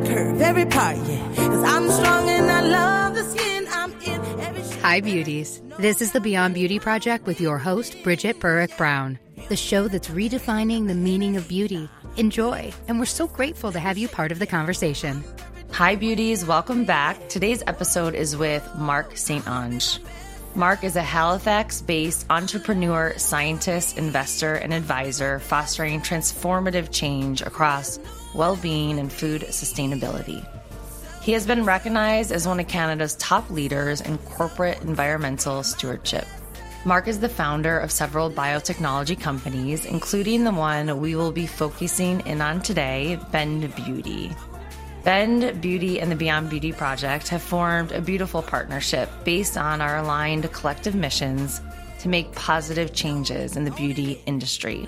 every curve, every part, yeah. Cause I'm strong and I love the skin I'm in. Every Hi, beauties. This is the Beyond Beauty Project with your host, Bridget Burrick Brown, the show that's redefining the meaning of beauty. Enjoy, and we're so grateful to have you part of the conversation. Hi, beauties. Welcome back. Today's episode is with Mark St. Ange. Marc is a Halifax based entrepreneur, scientist, investor, and advisor fostering transformative change across well being and food sustainability. He has been recognized as one of Canada's top leaders in corporate environmental stewardship. Marc is the founder of several biotechnology companies, including the one we will be focusing in on today, Bend Beauty. Bend Beauty and the Beyond Beauty Project have formed a beautiful partnership based on our aligned collective missions to make positive changes in the beauty industry.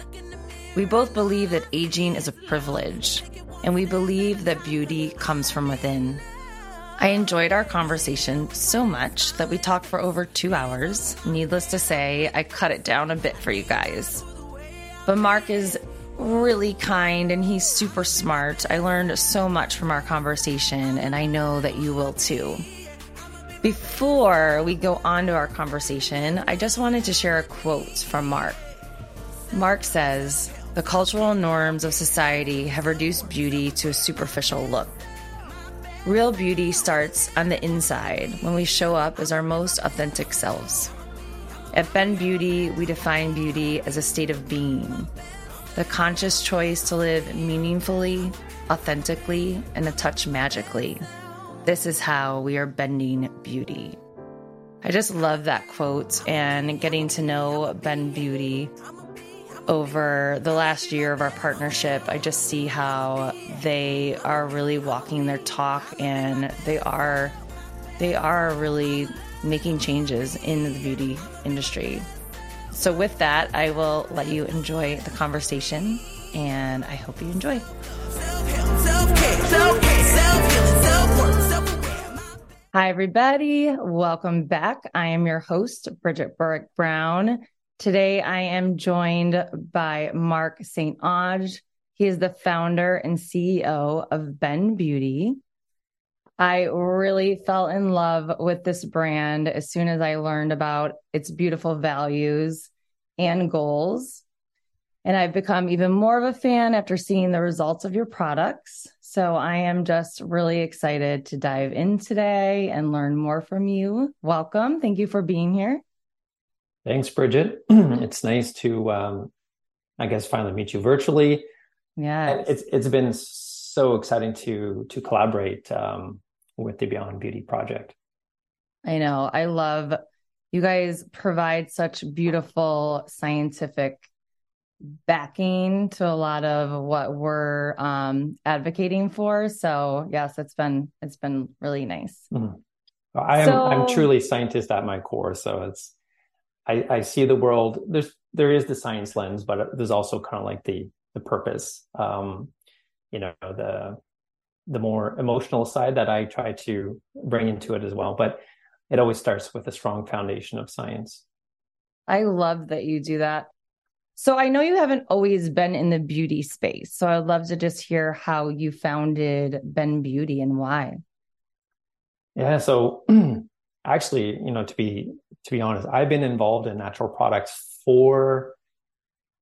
We both believe that aging is a privilege, and we believe that beauty comes from within. I enjoyed our conversation so much that we talked for over two hours. Needless to say, I cut it down a bit for you guys. But Marc is really kind and he's super smart. I learned so much from our conversation, and I know that you will too. Before we go on to our conversation, I just wanted to share a quote from Marc. Marc says, The cultural norms of society have reduced beauty to a superficial look. Real beauty starts on the inside when we show up as our most authentic selves. At Bend Beauty, we define beauty as a state of being, the conscious choice to live meaningfully, authentically, and a touch magically. This is how we are bending beauty. I just love that quote and getting to know Bend Beauty over the last year of our partnership. I just see how they are really walking their talk and they are they are really making changes in the beauty industry. So, with that, I will let you enjoy the conversation and I hope you enjoy. Hi, everybody. Welcome back. I am your host, Bridget Burrick Brown. Today, I am joined by Marc St-Onge. He is the founder and CEO of Bend Beauty. I really fell in love with this brand as soon as I learned about its beautiful values and goals. And I've become even more of a fan after seeing the results of your products. So I am just really excited to dive in today and learn more from you. Welcome. Thank you for being here. Thanks, Bridget. it's nice to, um, I guess, finally meet you virtually. Yeah, it's it's been so exciting to to collaborate um, with the Beyond Beauty project. I know. I love you guys provide such beautiful scientific backing to a lot of what we're um, advocating for. So yes, it's been it's been really nice. Mm-hmm. I am so, I'm truly scientist at my core, so it's I, I see the world. There's there is the science lens, but there's also kind of like the the purpose. Um, you know the the more emotional side that I try to bring into it as well. But it always starts with a strong foundation of science. I love that you do that. So I know you haven't always been in the beauty space. So I'd love to just hear how you founded Bend Beauty and why. Yeah, so actually, you know, to be to be honest, I've been involved in natural products for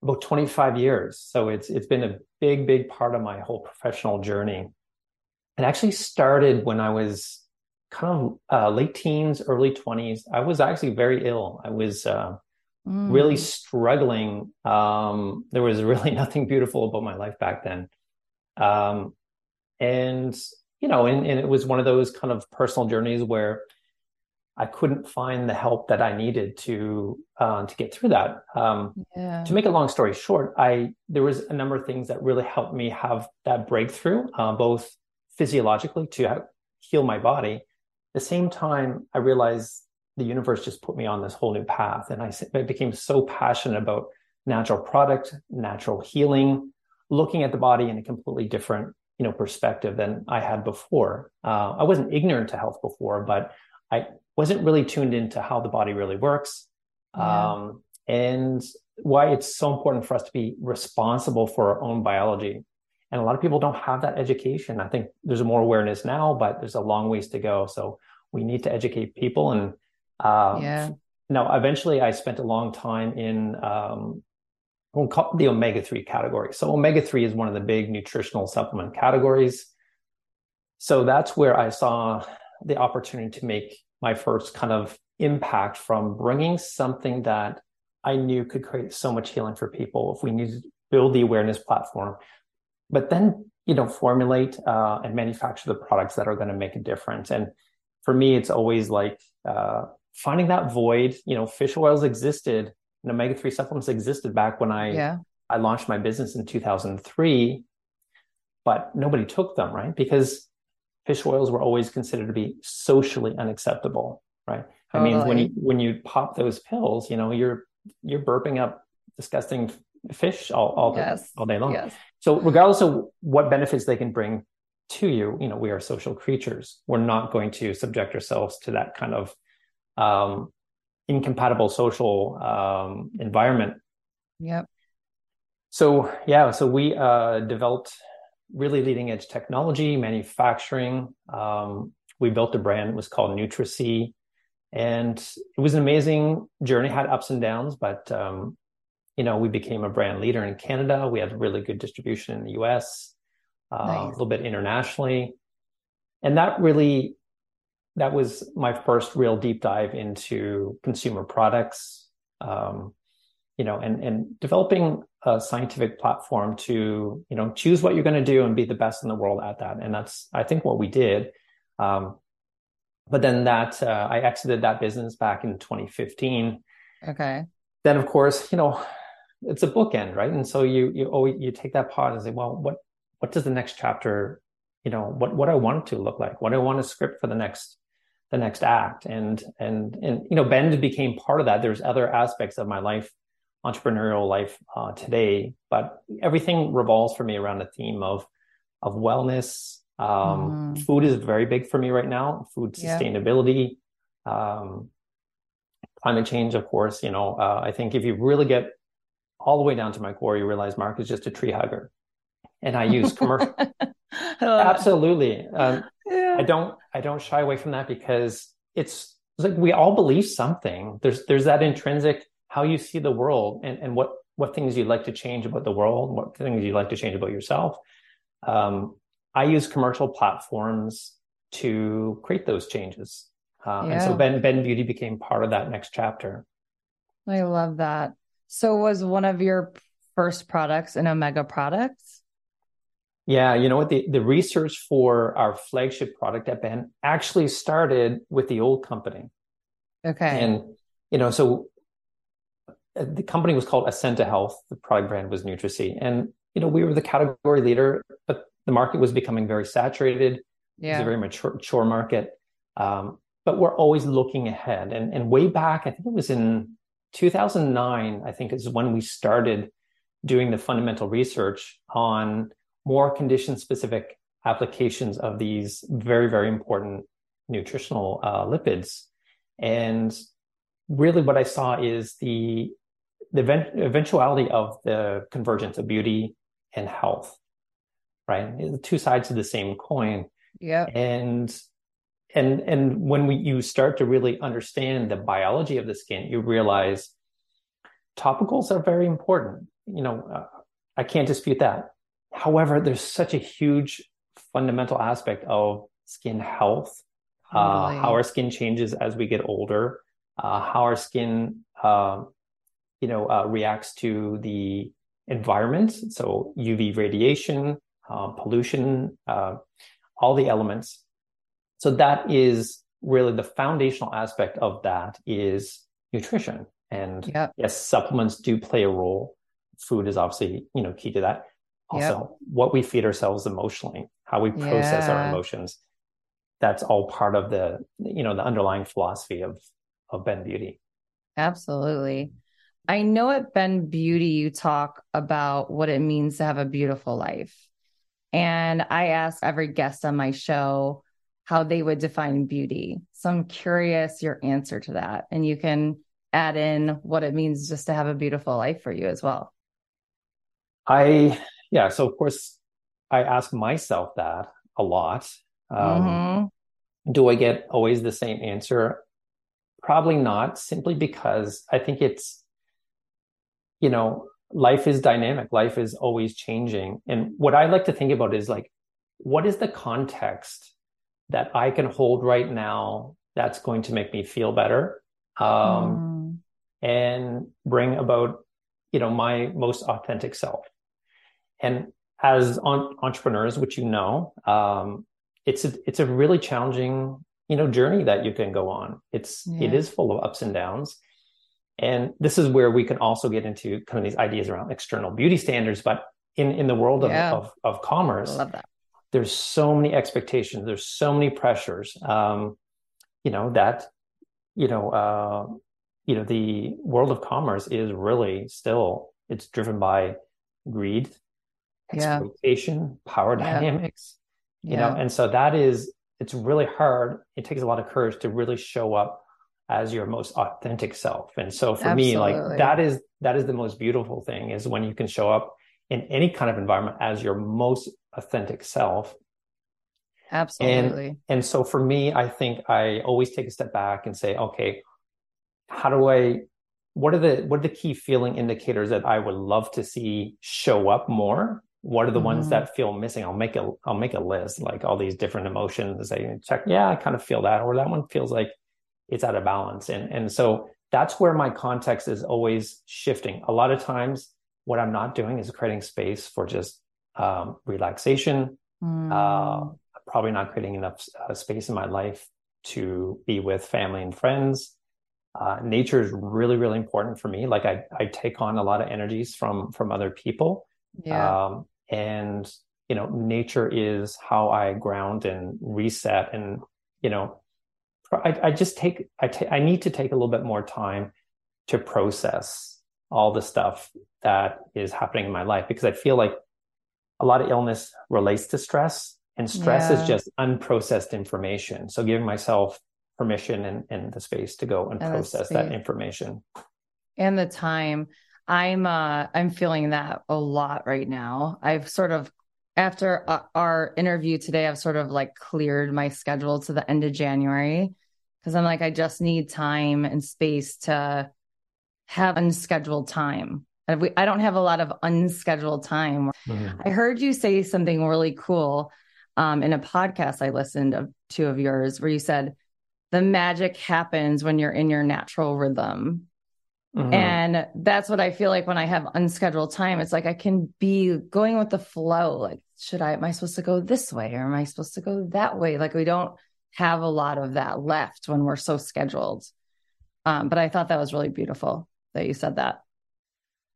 about 25 years. So it's it's been a big, big part of my whole professional journey. It actually started when I was kind of uh, late teens, early 20s. I was actually very ill. I was uh, mm. really struggling. Um, there was really nothing beautiful about my life back then. Um, and, you know, and, and it was one of those kind of personal journeys where I couldn't find the help that I needed to uh, to get through that. Um, yeah. To make a long story short, I there was a number of things that really helped me have that breakthrough, uh, both physiologically to heal my body. At the same time, I realized the universe just put me on this whole new path, and I, I became so passionate about natural product, natural healing, looking at the body in a completely different you know perspective than I had before. Uh, I wasn't ignorant to health before, but I wasn't really tuned into how the body really works yeah. um, and why it's so important for us to be responsible for our own biology and a lot of people don't have that education. I think there's more awareness now, but there's a long ways to go. So we need to educate people. And uh, yeah. Now, eventually, I spent a long time in um, we'll call the omega three category. So omega three is one of the big nutritional supplement categories. So that's where I saw the opportunity to make my first kind of impact from bringing something that I knew could create so much healing for people if we needed to build the awareness platform, but then you know formulate uh, and manufacture the products that are going to make a difference. And for me, it's always like uh, finding that void. You know, fish oils existed and omega three supplements existed back when I yeah. I launched my business in 2003, but nobody took them right because fish oils were always considered to be socially unacceptable, right? I mean, when you when you pop those pills, you know, you're you're burping up disgusting fish all all, yes. all day long. Yes. So regardless of what benefits they can bring to you, you know, we are social creatures. We're not going to subject ourselves to that kind of um, incompatible social um, environment. Yep. So yeah, so we uh, developed really leading edge technology, manufacturing. Um, we built a brand. It was called NutraSea, and it was an amazing journey. Had ups and downs, but um, you know we became a brand leader in Canada. We had really good distribution in the U.S., uh, nice. a little bit internationally, and that really that was my first real deep dive into consumer products. Um, you know, and and developing a scientific platform to you know choose what you're going to do and be the best in the world at that. And that's i think what we did. Um, but then that uh, i exited that business back in 2015 okay. Then of course you know it's a bookend right? And so you you always you take that pause and say well what what does the next chapter you know what what i want it to look like? What i want to script for the next the next act? And and and you know bend became part of that. There's other aspects of my life entrepreneurial life uh, today, but everything revolves for me around the theme of of wellness. Um, mm. Food is very big for me right now. Food sustainability, um, climate change, of course. You know, uh, I think if you really get all the way down to my core, you realize Marc is just a tree hugger, and I use commercial. Absolutely, um, yeah. I don't. I don't shy away from that because it's, it's like we all believe something. There's there's that intrinsic how you see the world and, and what what things you'd like to change about the world, what things you'd like to change about yourself. Um, I use commercial platforms to create those changes. Uh, yeah. And so Bend Bend Beauty became part of that next chapter. I love that. So was one of your first products an Omega products? Yeah, you know what? The, the research for our flagship product at Bend actually started with the old company. Okay. And, you know, so uh, the company was called Ascenta Health. The product brand was NutraSea, and you know we were the category leader, but the market was becoming very saturated. Yeah. It's a very mature, mature market, um, but we're always looking ahead. And and way back, I think it was in 2009. I think is when we started doing the fundamental research on more condition specific applications of these very very important nutritional uh, lipids and really what i saw is the the event- eventuality of the convergence of beauty and health, right? The two sides of the same coin. Yeah. And and and when we you start to really understand the biology of the skin, you realize topicals are very important. You know, uh, I can't dispute that. However, there's such a huge fundamental aspect of skin health, uh, how our skin changes as we get older, uh, how our skin uh, you know, uh, reacts to the environment. So UV radiation, uh, pollution, uh, all the elements. So that is really the foundational aspect of that is nutrition. And yep. yes, supplements do play a role. Food is obviously, you know, key to that. Also, yep. what we feed ourselves emotionally, how we process yeah. our emotions. That's all part of the, you know, the underlying philosophy of of Bend Beauty. Absolutely. I know at Bend Beauty, you talk about what it means to have a beautiful life. And I ask every guest on my show how they would define beauty. So I'm curious your answer to that. And you can add in what it means just to have a beautiful life for you as well. I, yeah. So, of course, I ask myself that a lot. Um, Mm-hmm. Do I get always the same answer? Probably not, simply because I think it's, you know, life is dynamic, life is always changing. And what I like to think about is like, what is the context that I can hold right now that's going to make me feel better um, Mm. and bring about, you know, my most authentic self? And as on, entrepreneurs, which you know, um, it's a, it's a really challenging, you know, journey that you can go on. It's it Yeah. is full of ups and downs. And this is where we can also get into kind of these ideas around external beauty standards. But in, in the world of, Yeah. of, of commerce, there's so many expectations, there's so many pressures, um, you know, that, you know, uh, you know, the world of commerce is really still, it's driven by greed, Yeah. exploitation, power Yeah. dynamics, you know, and so that is, it's really hard. It takes a lot of courage to really show up as your most authentic self. And so for me, like that is, that is the most beautiful thing is when you can show up in any kind of environment as your most authentic self. Absolutely. And and so for me, I think I always take a step back and say, okay, how do I, what are the, what are the key feeling indicators that I would love to see show up more? What are the ones Mhm. that feel missing? I'll make a, I'll make a list, like all these different emotions. I check, yeah, I kind of feel that, or that one feels like it's out of balance. And, and so that's where my context is always shifting. A lot of times what I'm not doing is creating space for just um, relaxation, Mm. uh, probably not creating enough uh, space in my life to be with family and friends. Uh, nature is really, really important for me. Like I, I take on a lot of energies from from other people, yeah. um, and you know, nature is how I ground and reset. And you know, I, I just take I need to take a little bit more time to process all the stuff that is happening in my life because I feel like a lot of illness relates to stress and stress Yeah. is just unprocessed information. So giving myself permission and, and the space to go and And process that information. and the time i'm uh i'm feeling that a lot right now i've sort of after uh, our interview today i've sort of like cleared my schedule to the end of january because i'm like i just need time and space to have unscheduled time. I don't have a lot of unscheduled time. I heard you say something really cool um, in a podcast I listened of, to of yours where you said the magic happens when you're in your natural rhythm. Mhm. And that's what I feel like when I have unscheduled time. It's like I can be going with the flow. Like, should I, am I supposed to go this way or am I supposed to go that way? Like, we don't have a lot of that left when we're so scheduled. Um, but I thought that was really beautiful that you said that.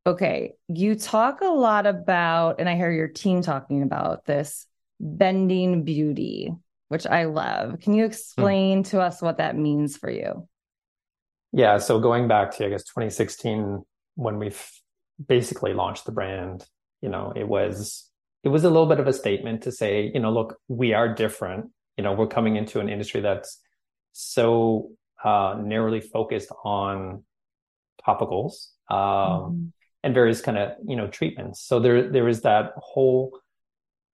Okay. You talk a lot about, and I hear your team talking about this bending beauty, which I love. Can you explain to us what that means for you? Yeah. So going back to, I guess, 2016, when we basically launched the brand, you know, it was, it was a little bit of a statement to say, you know, look, we are different. You know, we're coming into an industry that's so uh, narrowly focused on topicals. Um, Mhm. and various kind of you know treatments. So there there is that whole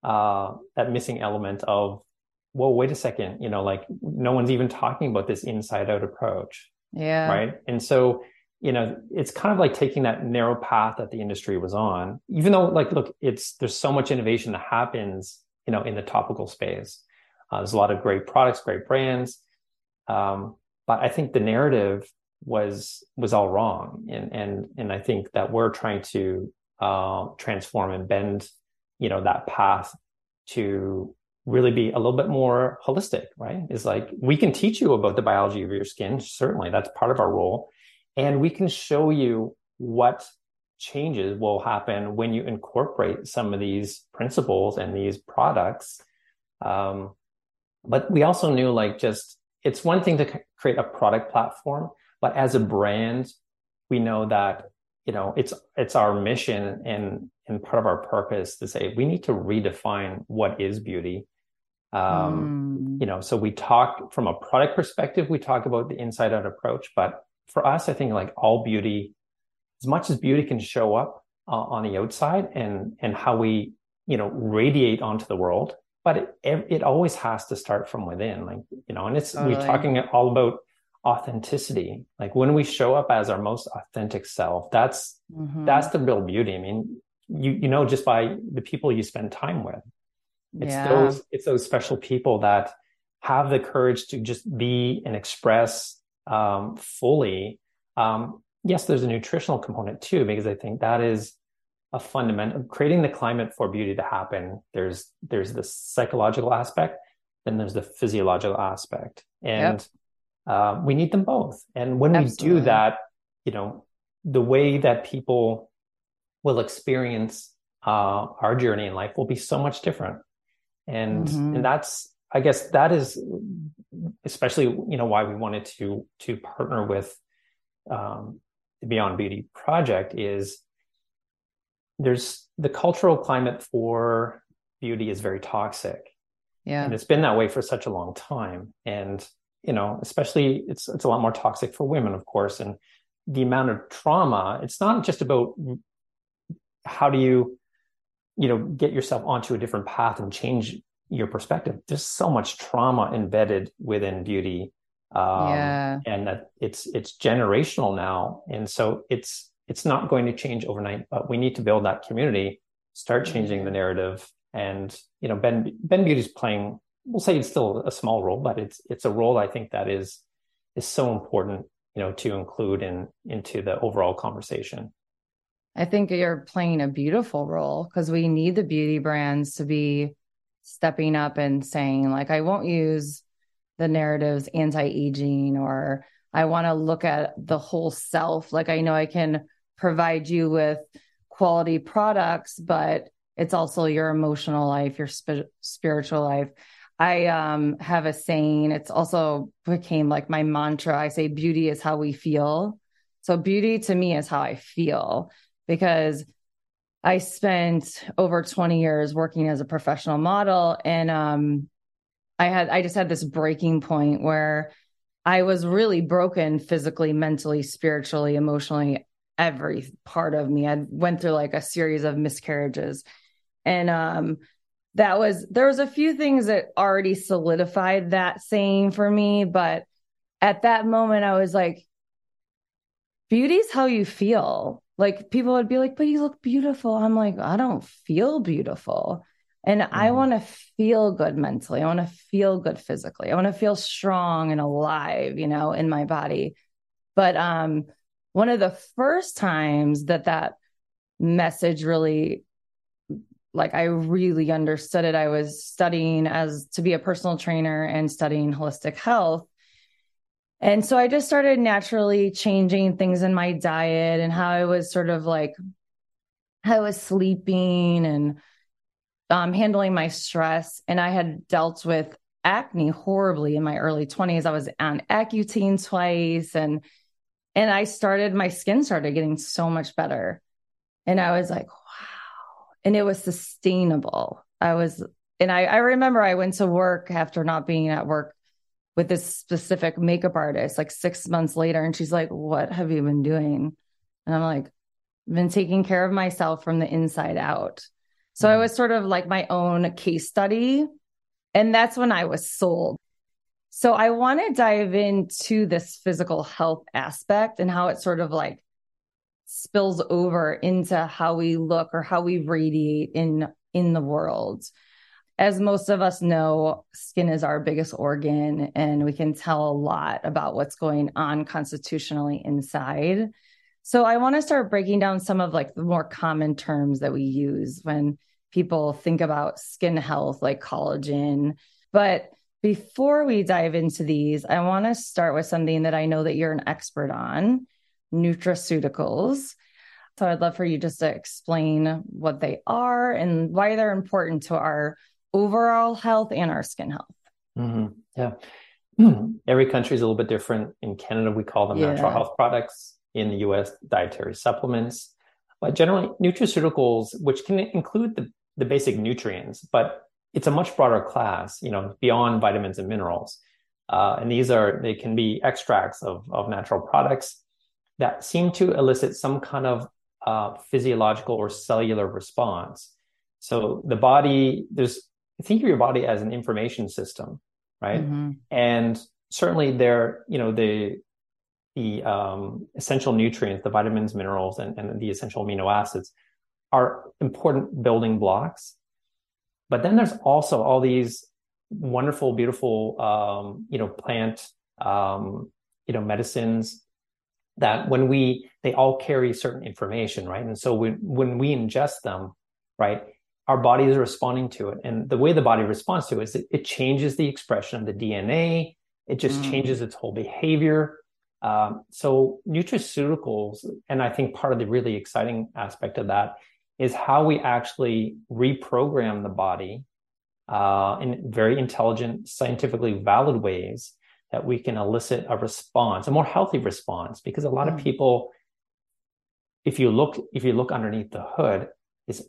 uh, that missing element of well, wait a second, you know, like no one's even talking about this inside out approach, Yeah. right? And so you know it's kind of like taking that narrow path that the industry was on, even though like look, it's there's so much innovation that happens, you know, in the topical space. Uh, there's a lot of great products, great brands, um, but I think the narrative was was all wrong and and and i think that we're trying to uh, transform and bend you know that path to really be a little bit more holistic right? Is like we can teach you about the biology of your skin certainly that's part of our role and we can show you what changes will happen when you incorporate some of these principles and these products um, but we also knew like just it's one thing to create a product platform but as a brand we know that you know it's it's our mission and and part of our purpose to say we need to redefine what is beauty um Mm. you know so we talk from a product perspective we talk about the inside out approach but for us i think like all beauty as much as beauty can show up uh, on the outside and and how we you know, radiate onto the world, but it, it always has to start from within. Like, you know, and it's, totally. we're talking all about authenticity. Like when we show up as our most authentic self, that's, mm-hmm. that's the real beauty. I mean, you, you know, just by the people you spend time with, it's yeah. those, it's those special people that have the courage to just be and express, um, fully. Um, yes, there's a nutritional component too, because I think that is, a fundamental creating the climate for beauty to happen there's there's the psychological aspect then there's the physiological aspect and yep. uh, we need them both and when Absolutely. we do that you know the way that people will experience uh, our journey in life will be so much different and mm-hmm. and that's i guess that is especially you know why we wanted to to partner with um, the beyond beauty project is there's the cultural climate for beauty is very toxic. Yeah. And it's been that way for such a long time. And, you know, especially it's it's a lot more toxic for women, of course. And the amount of trauma, it's not just about how do you, you know, get yourself onto a different path and change your perspective. There's so much trauma embedded within beauty. Um, yeah. and that it's it's generational now. And so it's it's not going to change overnight, but we need to build that community, start changing the narrative. And, you know, Bend, Bend Beauty's playing, we'll say it's still a small role, but it's, it's a role I think that is, is so important, you know, to include in, into the overall conversation. I think you're playing a beautiful role because we need the beauty brands to be stepping up and saying, like, I won't use the narratives anti aging or I want to look at the whole self. Like, I know I can provide you with quality products, but it's also your emotional life, your sp- spiritual life. I um, have a saying, it's also became like my mantra. I say, beauty is how we feel. So, beauty to me is how I feel because I spent over 20 years working as a professional model. And um, I had, I just had this breaking point where I was really broken physically, mentally, spiritually, emotionally every part of me. I went through like a series of miscarriages. And um that was there was a few things that already solidified that saying for me, but at that moment I was like beauty's how you feel. Like people would be like, "But you look beautiful." I'm like, "I don't feel beautiful." And mm-hmm. I want to feel good mentally. I want to feel good physically. I want to feel strong and alive, you know, in my body. But um one of the first times that that message really like I really understood it. I was studying as to be a personal trainer and studying holistic health. And so I just started naturally changing things in my diet and how I was sort of like how I was sleeping and um, handling my stress. And I had dealt with acne horribly in my early 20s. I was on Accutane twice and and I started, my skin started getting so much better. And I was like, wow. And it was sustainable. I was, and I, I remember I went to work after not being at work with this specific makeup artist like six months later. And she's like, what have you been doing? And I'm like, I've been taking care of myself from the inside out. So mm-hmm. I was sort of like my own case study. And that's when I was sold. So I want to dive into this physical health aspect and how it sort of like spills over into how we look or how we radiate in in the world. As most of us know, skin is our biggest organ and we can tell a lot about what's going on constitutionally inside. So I want to start breaking down some of like the more common terms that we use when people think about skin health like collagen, but before we dive into these, I want to start with something that I know that you're an expert on nutraceuticals. So I'd love for you just to explain what they are and why they're important to our overall health and our skin health. Mm-hmm. Yeah. Every country is a little bit different. In Canada, we call them yeah. natural health products. In the US, dietary supplements. But generally, nutraceuticals, which can include the, the basic nutrients, but it's a much broader class, you know, beyond vitamins and minerals. Uh, and these are, they can be extracts of, of natural products that seem to elicit some kind of uh, physiological or cellular response. So the body, there's think of your body as an information system, right? Mm-hmm. And certainly there, you know, the the um, essential nutrients, the vitamins, minerals, and, and the essential amino acids are important building blocks. But then there's also all these wonderful, beautiful, um, you know, plant, um, you know, medicines that when we, they all carry certain information, right? And so when, when we ingest them, right, our body is responding to it. And the way the body responds to it is it, it changes the expression of the DNA. It just mm. changes its whole behavior. Um, so nutraceuticals, and I think part of the really exciting aspect of that is how we actually reprogram the body uh, in very intelligent, scientifically valid ways that we can elicit a response, a more healthy response. Because a lot mm. of people, if you look, if you look underneath the hood,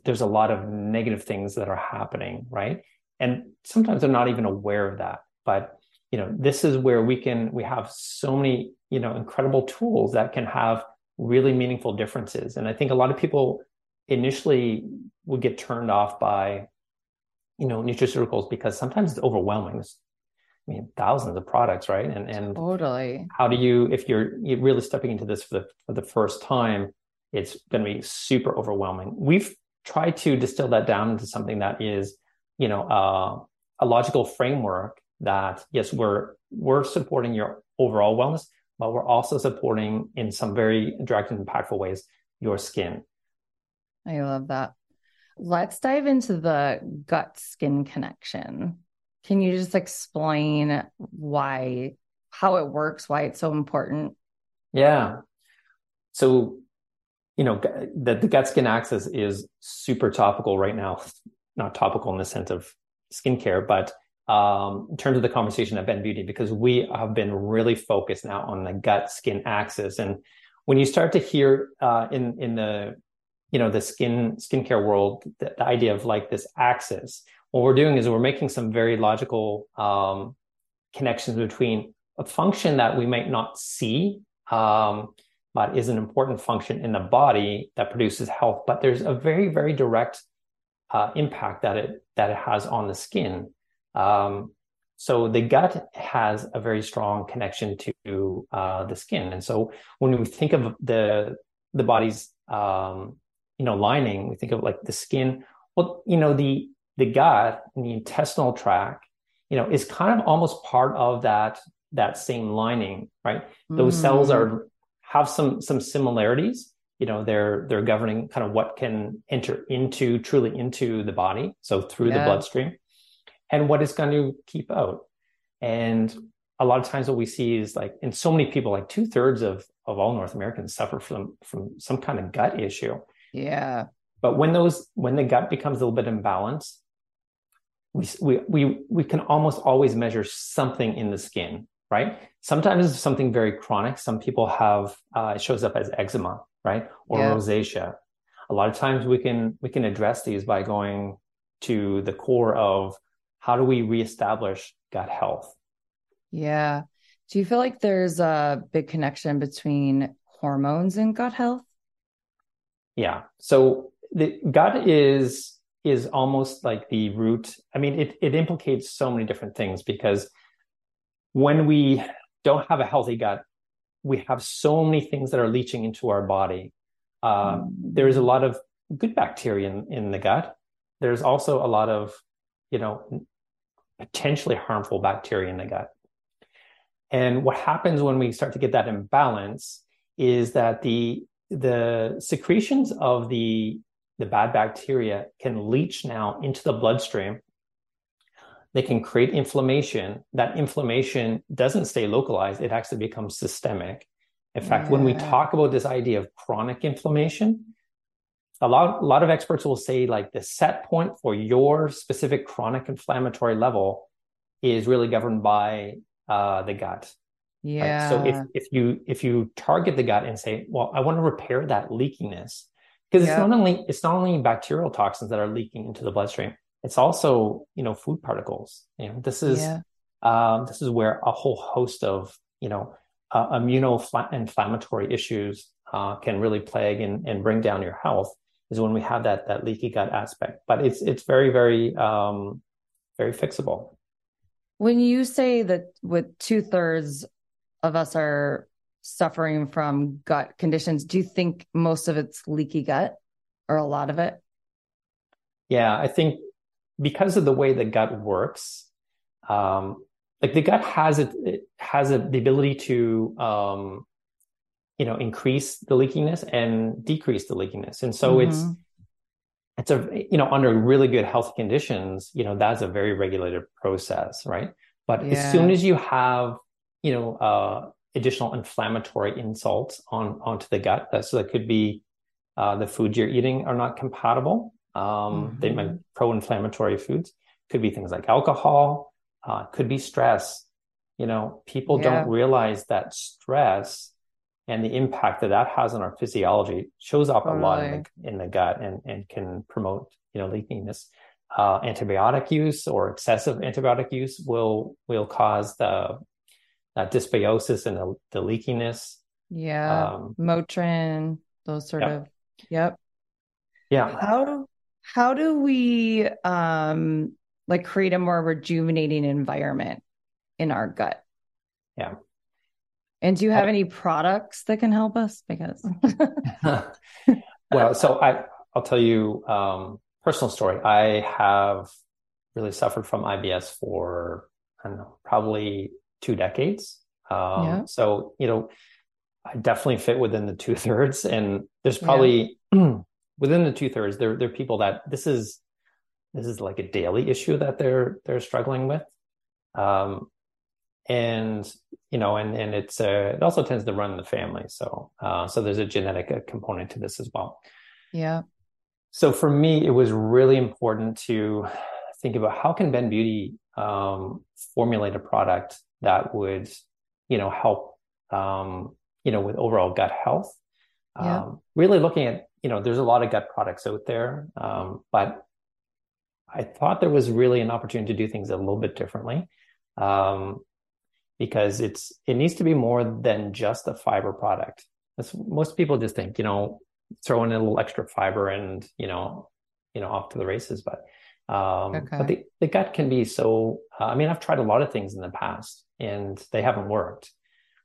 there's a lot of negative things that are happening, right? And sometimes they're not even aware of that. But you know, this is where we can we have so many you know incredible tools that can have really meaningful differences. And I think a lot of people initially would get turned off by you know nutraceuticals because sometimes it's overwhelming. There's, I mean, thousands of products, right? And and totally. How do you, if you're, you're really stepping into this for the for the first time, it's going to be super overwhelming. We've try to distill that down into something that is, you know, uh, a logical framework that yes, we're we're supporting your overall wellness, but we're also supporting in some very direct and impactful ways your skin. I love that. Let's dive into the gut skin connection. Can you just explain why, how it works, why it's so important? Yeah. So you know, the, the gut skin axis is super topical right now. Not topical in the sense of skincare, but um, in terms of the conversation at Bend Beauty, because we have been really focused now on the gut skin axis. And when you start to hear uh, in in the you know the skin skincare world the, the, idea of like this axis, what we're doing is we're making some very logical um, connections between a function that we might not see um, but is an important function in the body that produces health. But there's a very, very direct uh, impact that it that it has on the skin. Um, so the gut has a very strong connection to uh, the skin, and so when we think of the the body's um, you know lining, we think of like the skin. Well, you know the the gut and the intestinal tract, you know, is kind of almost part of that that same lining, right? Those mm. cells are have some some similarities. You know, they're they're governing kind of what can enter into truly into the body, so through yeah. the bloodstream, and what is going to keep out. And a lot of times, what we see is like in so many people, like two thirds of of all North Americans suffer from from some kind of gut issue. Yeah. But when those when the gut becomes a little bit imbalanced, we we we we can almost always measure something in the skin right? Sometimes it's something very chronic. Some people have uh, it shows up as eczema, right, or yeah. rosacea. A lot of times we can we can address these by going to the core of how do we reestablish gut health. Yeah. Do you feel like there's a big connection between hormones and gut health? Yeah. So the gut is is almost like the root. I mean, it it implicates so many different things because when we don't have a healthy gut, we have so many things that are leaching into our body. Uh, mm. There is a lot of good bacteria in, in the gut. There's also a lot of, you know, potentially harmful bacteria in the gut. And what happens when we start to get that imbalance is that the the secretions of the the bad bacteria can leach now into the bloodstream they can create inflammation. That inflammation doesn't stay localized, it actually becomes systemic. In fact, yeah. when we talk about this idea of chronic inflammation, a lot, a lot of experts will say like the set point for your specific chronic inflammatory level is really governed by uh, the gut. Yeah. Right? So if if you if you target the gut and say, well, I want to repair that leakiness, because it's not only it's not only bacterial toxins that are leaking into the bloodstream, it's also you know food particles you know this is yeah. um, this is where a whole host of you know uh, immunoinflammatory issues uh, can really plague and, and bring down your health is when we have that that leaky gut aspect. But it's it's very very um, very fixable. When you say that with two thirds of us are suffering from gut conditions, do you think most of it's leaky gut or a lot of it? Yeah, I think because of the way the gut works, um, like the gut has it, it has a, the ability to um, you know increase the leakiness and decrease the leakiness, and so mm-hmm. it's it's a you know under really good health conditions, you know that's a very regulated process, right? But yeah. as soon as you have you know uh, additional inflammatory insults on onto the gut, that so that could be uh, the foods you're eating are not compatible um, mm-hmm. They might pro-inflammatory foods. Could be things like alcohol. Uh, could be stress. You know, people yeah. don't realize that stress and the impact that that has on our physiology shows up totally. a lot in the, in the, gut and, and can promote, you know, leakiness. Uh, antibiotic use or excessive antibiotic use will will cause the that dysbiosis and the, the leakiness. Yeah, um, Motrin, those sort yep. of. Yep. Yeah. How how do we um like create a more rejuvenating environment in our gut? Yeah. And do you have I, any products that can help us? Because well so i i'll tell you um personal story. I have really suffered from ibs for i don't know probably two decades. Um yeah. so you know i definitely fit within the two thirds and there's probably yeah. within the two thirds, there there are people that this is this is like a daily issue that they're they're struggling with, um, and you know, and and it's uh, it also tends to run in the family. So uh, so there's a genetic uh, component to this as well. Yeah. So for me, it was really important to think about how can Bend Beauty um, formulate a product that would, you know, help, um, you know, with overall gut health. Yeah. Um, really looking at you know, there's a lot of gut products out there, um, but I thought there was really an opportunity to do things a little bit differently, um, because it's it needs to be more than just a fiber product. That's, most people just think, you know, throw in a little extra fiber and you know, you know, off to the races. But um, okay. but the, the gut can be so. Uh, I mean, I've tried a lot of things in the past and they haven't worked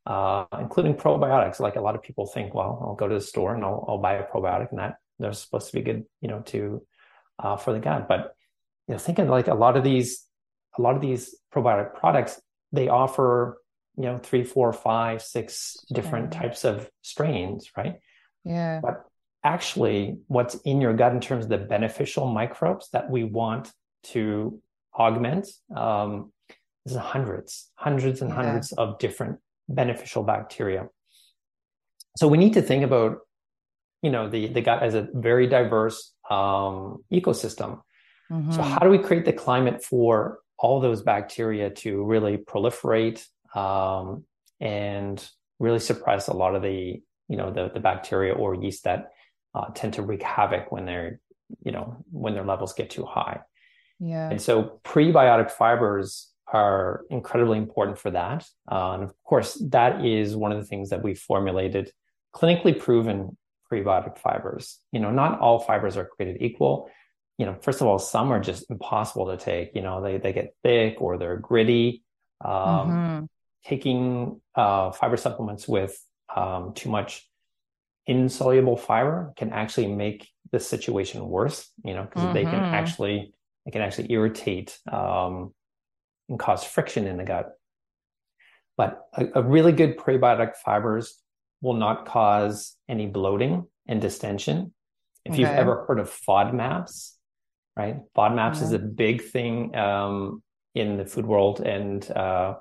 uh, including probiotics. Like a lot of people think, well, I'll go to the store and I'll, I'll buy a probiotic, and that they're supposed to be good, you know, to uh, for the gut. But you know, thinking like a lot of these, a lot of these probiotic products, they offer you know three, four, five, six different types of strains, right? Yeah. But actually, what's in your gut in terms of the beneficial microbes that we want to augment um, is hundreds, hundreds and yeah. hundreds of different beneficial bacteria. So we need to think about, you know, the, the gut as a very diverse um, ecosystem. Mm-hmm. So how do we create the climate for all those bacteria to really proliferate um, and really suppress a lot of the, you know, the, the bacteria or yeast that uh, tend to wreak havoc when they're, you know, when their levels get too high. Yeah. And so prebiotic fibers are incredibly important for that. Uh, and of course, that is one of the things that we formulated clinically proven prebiotic fibers. You know, not all fibers are created equal. You know, first of all, some are just impossible to take. You know, they they get thick or they're gritty. Um, mm-hmm. Taking uh, fiber supplements with um, too much insoluble fiber can actually make the situation worse. You know, because mm-hmm. they can mm-hmm. actually it can actually irritate um, and cause friction in the gut. But a, a really good prebiotic fibers will not cause any bloating and distension. If okay. you've ever heard of FODMAPs, right? FODMAPs mm-hmm. is a big thing um, in the food world, and uh,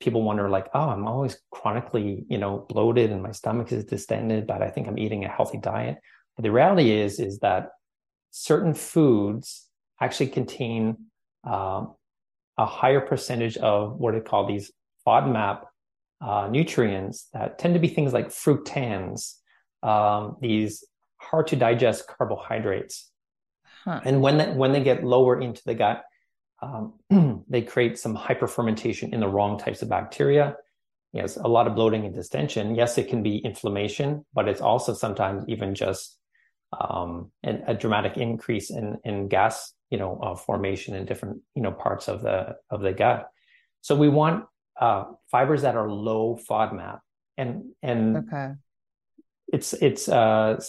people wonder, like, oh, I'm always chronically, you know, bloated and my stomach is distended, but I think I'm eating a healthy diet. But the reality is, is that certain foods actually contain um, a higher percentage of what they call these FODMAP uh, nutrients that tend to be things like fructans, um, these hard to digest carbohydrates. Huh. And when that, when they get lower into the gut, um, they create some hyperfermentation in the wrong types of bacteria. Yes, a lot of bloating and distension. Yes, it can be inflammation, but it's also sometimes even just um, and a dramatic increase in in gas, you know, uh, formation in different you know parts of the of the gut. So we want uh, fibers that are low FODMAP, and and okay. it's it's uh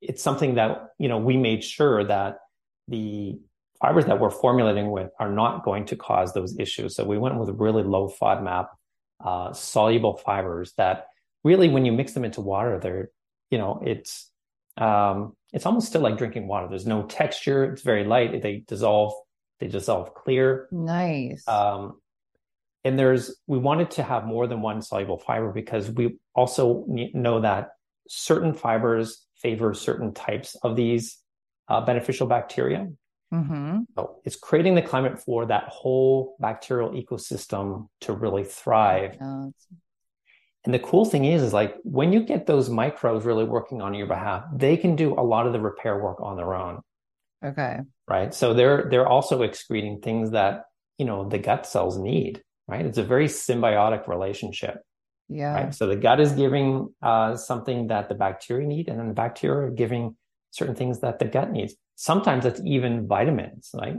it's something that you know we made sure that the fibers that we're formulating with are not going to cause those issues. So we went with really low FODMAP, uh, soluble fibers that really, when you mix them into water, they're you know it's um, it's almost still like drinking water. There's no texture. It's very light. They dissolve. They dissolve clear. Nice. Um, and there's we wanted to have more than one soluble fiber because we also know that certain fibers favor certain types of these uh, beneficial bacteria. Mm-hmm. So it's creating the climate for that whole bacterial ecosystem to really thrive. Oh, and the cool thing is, is like when you get those microbes really working on your behalf, they can do a lot of the repair work on their own. okay. Right. So they're they're also excreting things that you know the gut cells need. Right. It's a very symbiotic relationship. Yeah. Right. So the gut is giving uh, something that the bacteria need, and then the bacteria are giving certain things that the gut needs. Sometimes it's even vitamins. Right.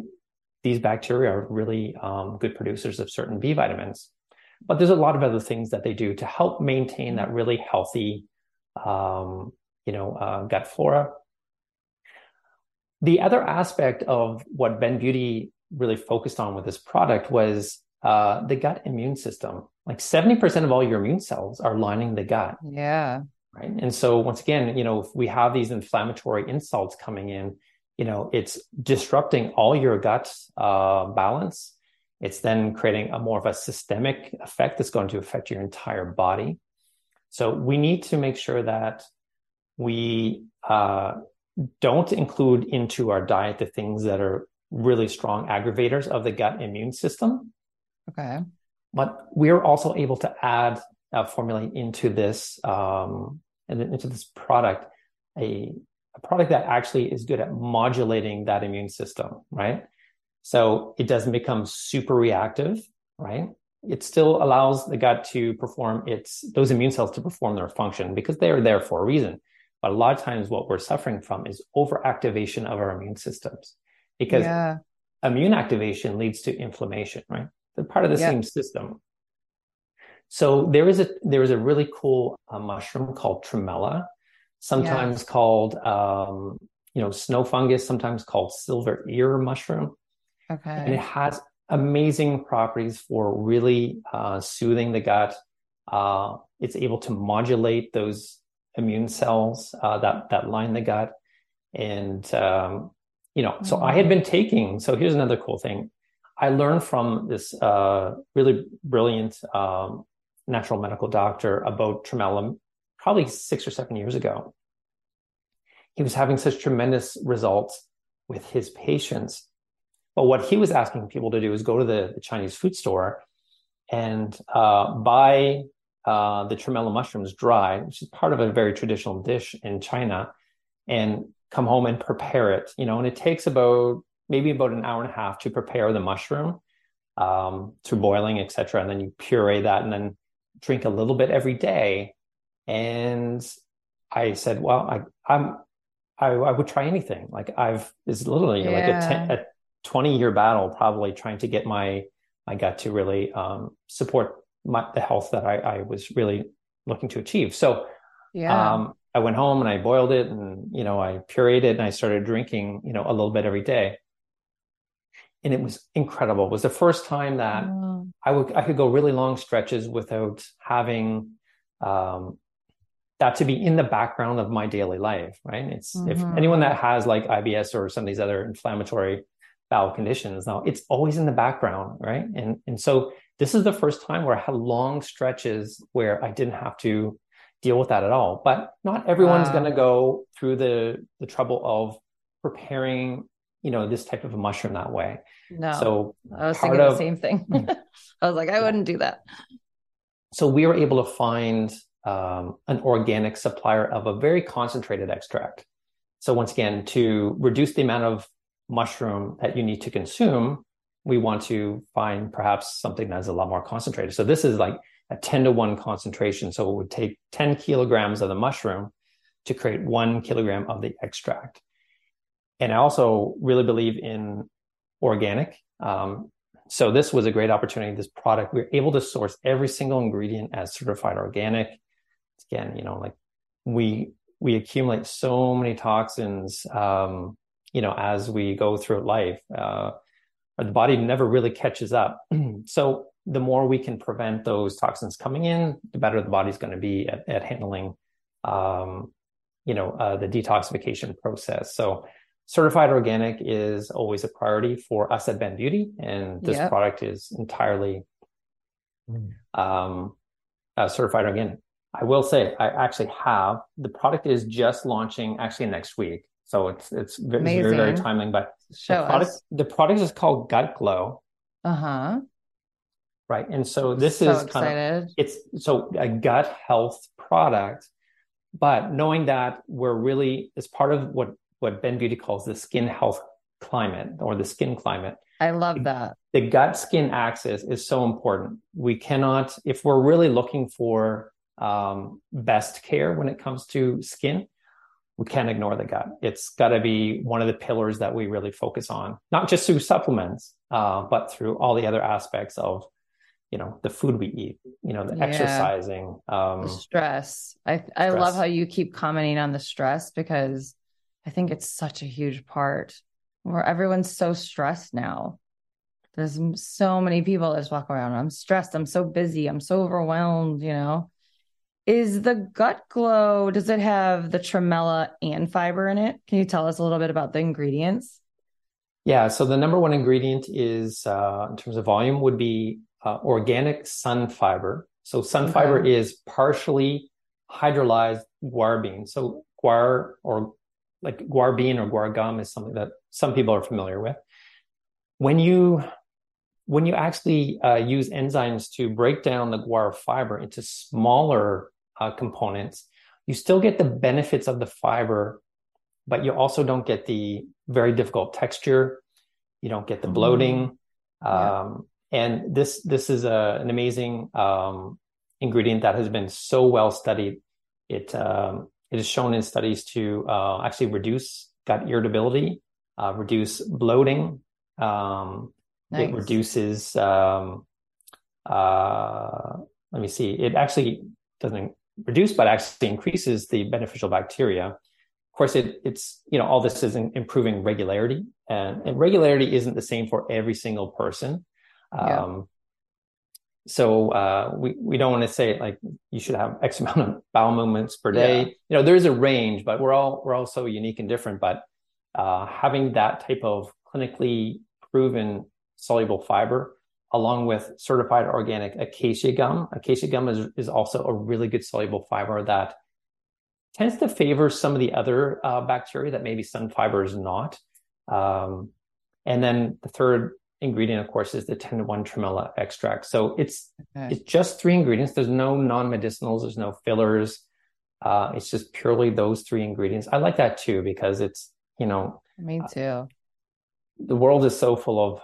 These bacteria are really um, good producers of certain B vitamins, but there's a lot of other things that they do to help maintain that really healthy, um, you know, uh, gut flora. The other aspect of what Bend Beauty really focused on with this product was uh, the gut immune system. Like 70% of all your immune cells are lining the gut. Yeah. Right. And so once again, you know, if we have these inflammatory insults coming in, you know, it's disrupting all your gut uh, balance. It's then creating a more of a systemic effect that's going to affect your entire body. So we need to make sure that we uh, don't include into our diet the things that are really strong aggravators of the gut immune system. Okay. But we're also able to add a formulate into this um, and into this product a, a product that actually is good at modulating that immune system, right? So it doesn't become super reactive, right? It still allows the gut to perform its those immune cells to perform their function because they are there for a reason. But a lot of times, what we're suffering from is overactivation of our immune systems because Yeah. immune activation leads to inflammation, right? They're part of the Yeah. same system. So there is a there is a really cool uh, mushroom called tremella, sometimes called um, you know snow fungus, sometimes called silver ear mushroom, and it has amazing properties for really uh, soothing the gut. Uh, it's able to modulate those immune cells uh, that that line the gut, and um, you know. So I had been taking. So here's another cool thing. I learned from this uh, really brilliant um, natural medical doctor about tremella probably six or seven years ago. He was having such tremendous results with his patients. But what he was asking people to do is go to the, the Chinese food store and uh, buy uh, the tremella mushrooms dry, which is part of a very traditional dish in China, and come home and prepare it. You know, and it takes about maybe about an hour and a half to prepare the mushroom um, through boiling, etc. And then you puree that, and then drink a little bit every day. And I said, well, I, I'm, I, I would try anything. Like I've, it's literally like a, 10, a 20 year battle, probably trying to get my, my gut to really um, support my, the health that I, I was really looking to achieve. So Yeah. um, I went home and I boiled it and, you know, I pureed it and I started drinking, you know, a little bit every day. And it was incredible. It was the first time that Oh, I would I could go really long stretches without having um, that to be in the background of my daily life, right? It's if Mhm. anyone that has like IBS or some of these other inflammatory bowel conditions, now it's always in the background, right? And and so this is the first time where I had long stretches where I didn't have to deal with that at all. But not everyone's Wow. going to go through the the trouble of preparing, you know, this type of a mushroom that way. no. So I was thinking the same thing. Mm. I was like, I wouldn't do that. so we were able to find um, an organic supplier of a very concentrated extract. So once again, to reduce the amount of mushroom that you need to consume, we want to find perhaps something that's a lot more concentrated. So this is like a 10 to 1 concentration. So it would take 10 kilograms of the mushroom to create one kilogram of the extract. And I also really believe in organic. Um, so this was a great opportunity. This product, we are able to source every single ingredient as certified organic. Again, you know, like we we accumulate so many toxins, um, you know, as we go through life. Uh, the body never really catches up. so the more we can prevent those toxins coming in, the better the body's going to be at, at handling, um, you know, uh, the detoxification process. So certified organic is always a priority for us at Bend Beauty, and this yep. product is entirely mm. um, uh, certified organic. I will say I actually have the product is just launching actually next week, so it's it's very very, very timely. But Show the product us. the product is called Gut Glow. Uh huh. Right, and so this so is excited. kind of it's so a gut health product, but knowing that we're really as part of what what Bend Beauty calls the skin health climate or the skin climate. I love that. The gut skin axis is so important. We cannot, if we're really looking for um, best care when it comes to skin, we can't ignore the gut. It's got to be one of the pillars that we really focus on, not just through supplements, uh, but through all the other aspects of, you know, the food we eat, you know, the yeah. exercising, um, the stress. I I stress. love how you keep commenting on the stress because I think it's such a huge part where everyone's so stressed now. There's so many people that just walk around. I'm stressed. I'm so busy. I'm so overwhelmed. You know, is the gut glow? Does it have the tremella and fiber in it? Can you tell us a little bit about the ingredients? Yeah. So the number one ingredient is, uh, in terms of volume, would be uh, organic sun fiber. So sun okay. fiber is partially hydrolyzed guar bean. So guar or like guar bean or guar gum is something that some people are familiar with. When you when you actually uh, use enzymes to break down the guar fiber into smaller uh, components, you still get the benefits of the fiber, but you also don't get the very difficult texture. You don't get the bloating. Mm. Um, And this this is a, an amazing um, ingredient that has been so well studied. It um, it is shown in studies to uh, actually reduce gut irritability, uh, reduce bloating. Um, nice. It reduces. Um, uh, let me see. It actually doesn't reduce, but actually increases the beneficial bacteria. Of course, it, it's you know all this is improving regularity, and, and regularity isn't the same for every single person. Um, so uh, we we don't want to say like you should have X amount of bowel movements per day. Yeah. You know, there is a range, but we're all we're all so unique and different. But uh, having that type of clinically proven soluble fiber, along with certified organic acacia gum, acacia gum is is also a really good soluble fiber that tends to favor some of the other uh, bacteria that maybe sun fiber is not. Um, and then the third ingredient, of course, is the 10 to 1 tremella extract. So it's okay. it's just three ingredients. There's no non-medicinals, there's no fillers. Uh, it's just purely those three ingredients. I like that too because it's, you know, me too. Uh, the world is so full of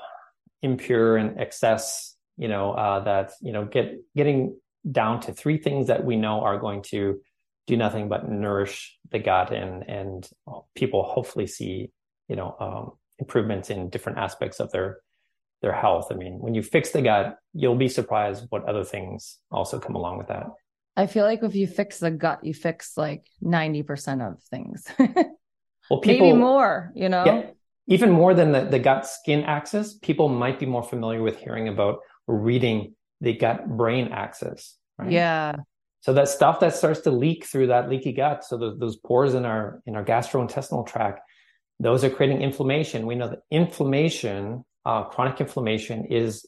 impure and excess, you know, uh, that, you know, get getting down to three things that we know are going to do nothing but nourish the gut and and people hopefully see, you know, um, improvements in different aspects of their their health. I mean, when you fix the gut, you'll be surprised what other things also come along with that. I feel like if you fix the gut, you fix like 90% of things. well, people, maybe more, you know? Yeah, even more than the, the gut skin axis, people might be more familiar with hearing about reading the gut brain axis. Right? Yeah. So that stuff that starts to leak through that leaky gut, so those, those pores in our in our gastrointestinal tract, those are creating inflammation. We know that inflammation uh, chronic inflammation is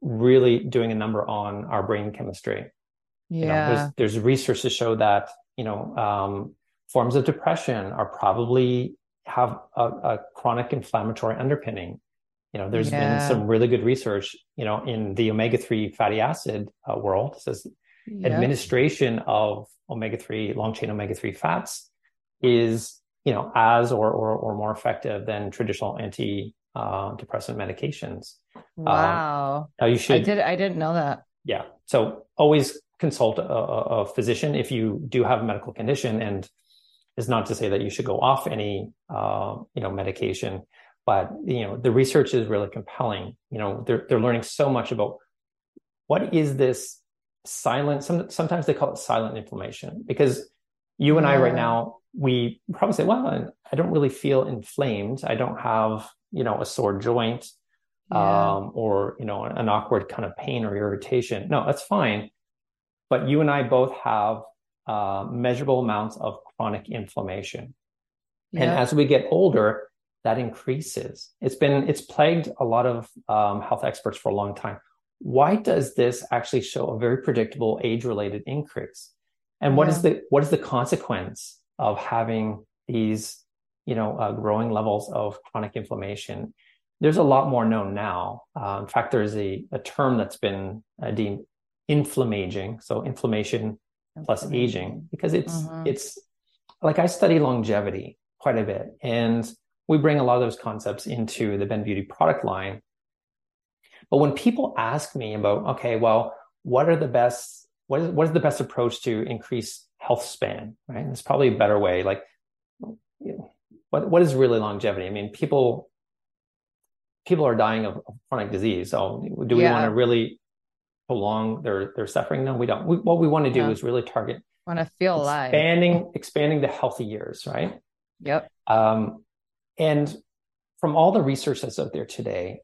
really doing a number on our brain chemistry. Yeah. You know, there's, there's, research to show that, you know, um, forms of depression are probably have a, a chronic inflammatory underpinning. You know, there's yeah. been some really good research, you know, in the omega-3 fatty acid uh, world. It says administration of omega-3, long chain omega-3 fats is, you know, as or, or, or more effective than traditional anti uh, depressant medications. Wow. Um, you should. I did. I didn't know that. Yeah. So always consult a, a, physician if you do have a medical condition, and is not to say that you should go off any uh, you know medication, but you know the research is really compelling. You know they're they're learning so much about what is this silent. Some, sometimes they call it silent inflammation because you and yeah. I right now we probably say, well, I don't really feel inflamed. I don't have you know a sore joint yeah. um, or you know an awkward kind of pain or irritation. No, that's fine. But you and I both have uh, measurable amounts of chronic inflammation. Yeah. And as we get older, that increases. It's been, it's plagued a lot of um, health experts for a long time. Why does this actually show a very predictable age related increase? And what yeah. is the, what is the consequence of having these, you know, uh, growing levels of chronic inflammation? There's a lot more known now. Uh, in fact, there's a, a term that's been uh, deemed inflammaging. So inflammation plus aging because it's mm-hmm. it's like I study longevity quite a bit and we bring a lot of those concepts into the Bend Beauty product line. But when people ask me about, okay, well, what are the best, what is, what is the best approach to increase health span, right? It's probably a better way. Like, what, what is really longevity? I mean, people, people are dying of, of chronic disease. So do we yeah. want to really prolong their their suffering. No, we don't. We, what we want to do yeah. is really target want to feel alive, expanding expanding the healthy years, right? Yep. Um, and from all the research that's out there today,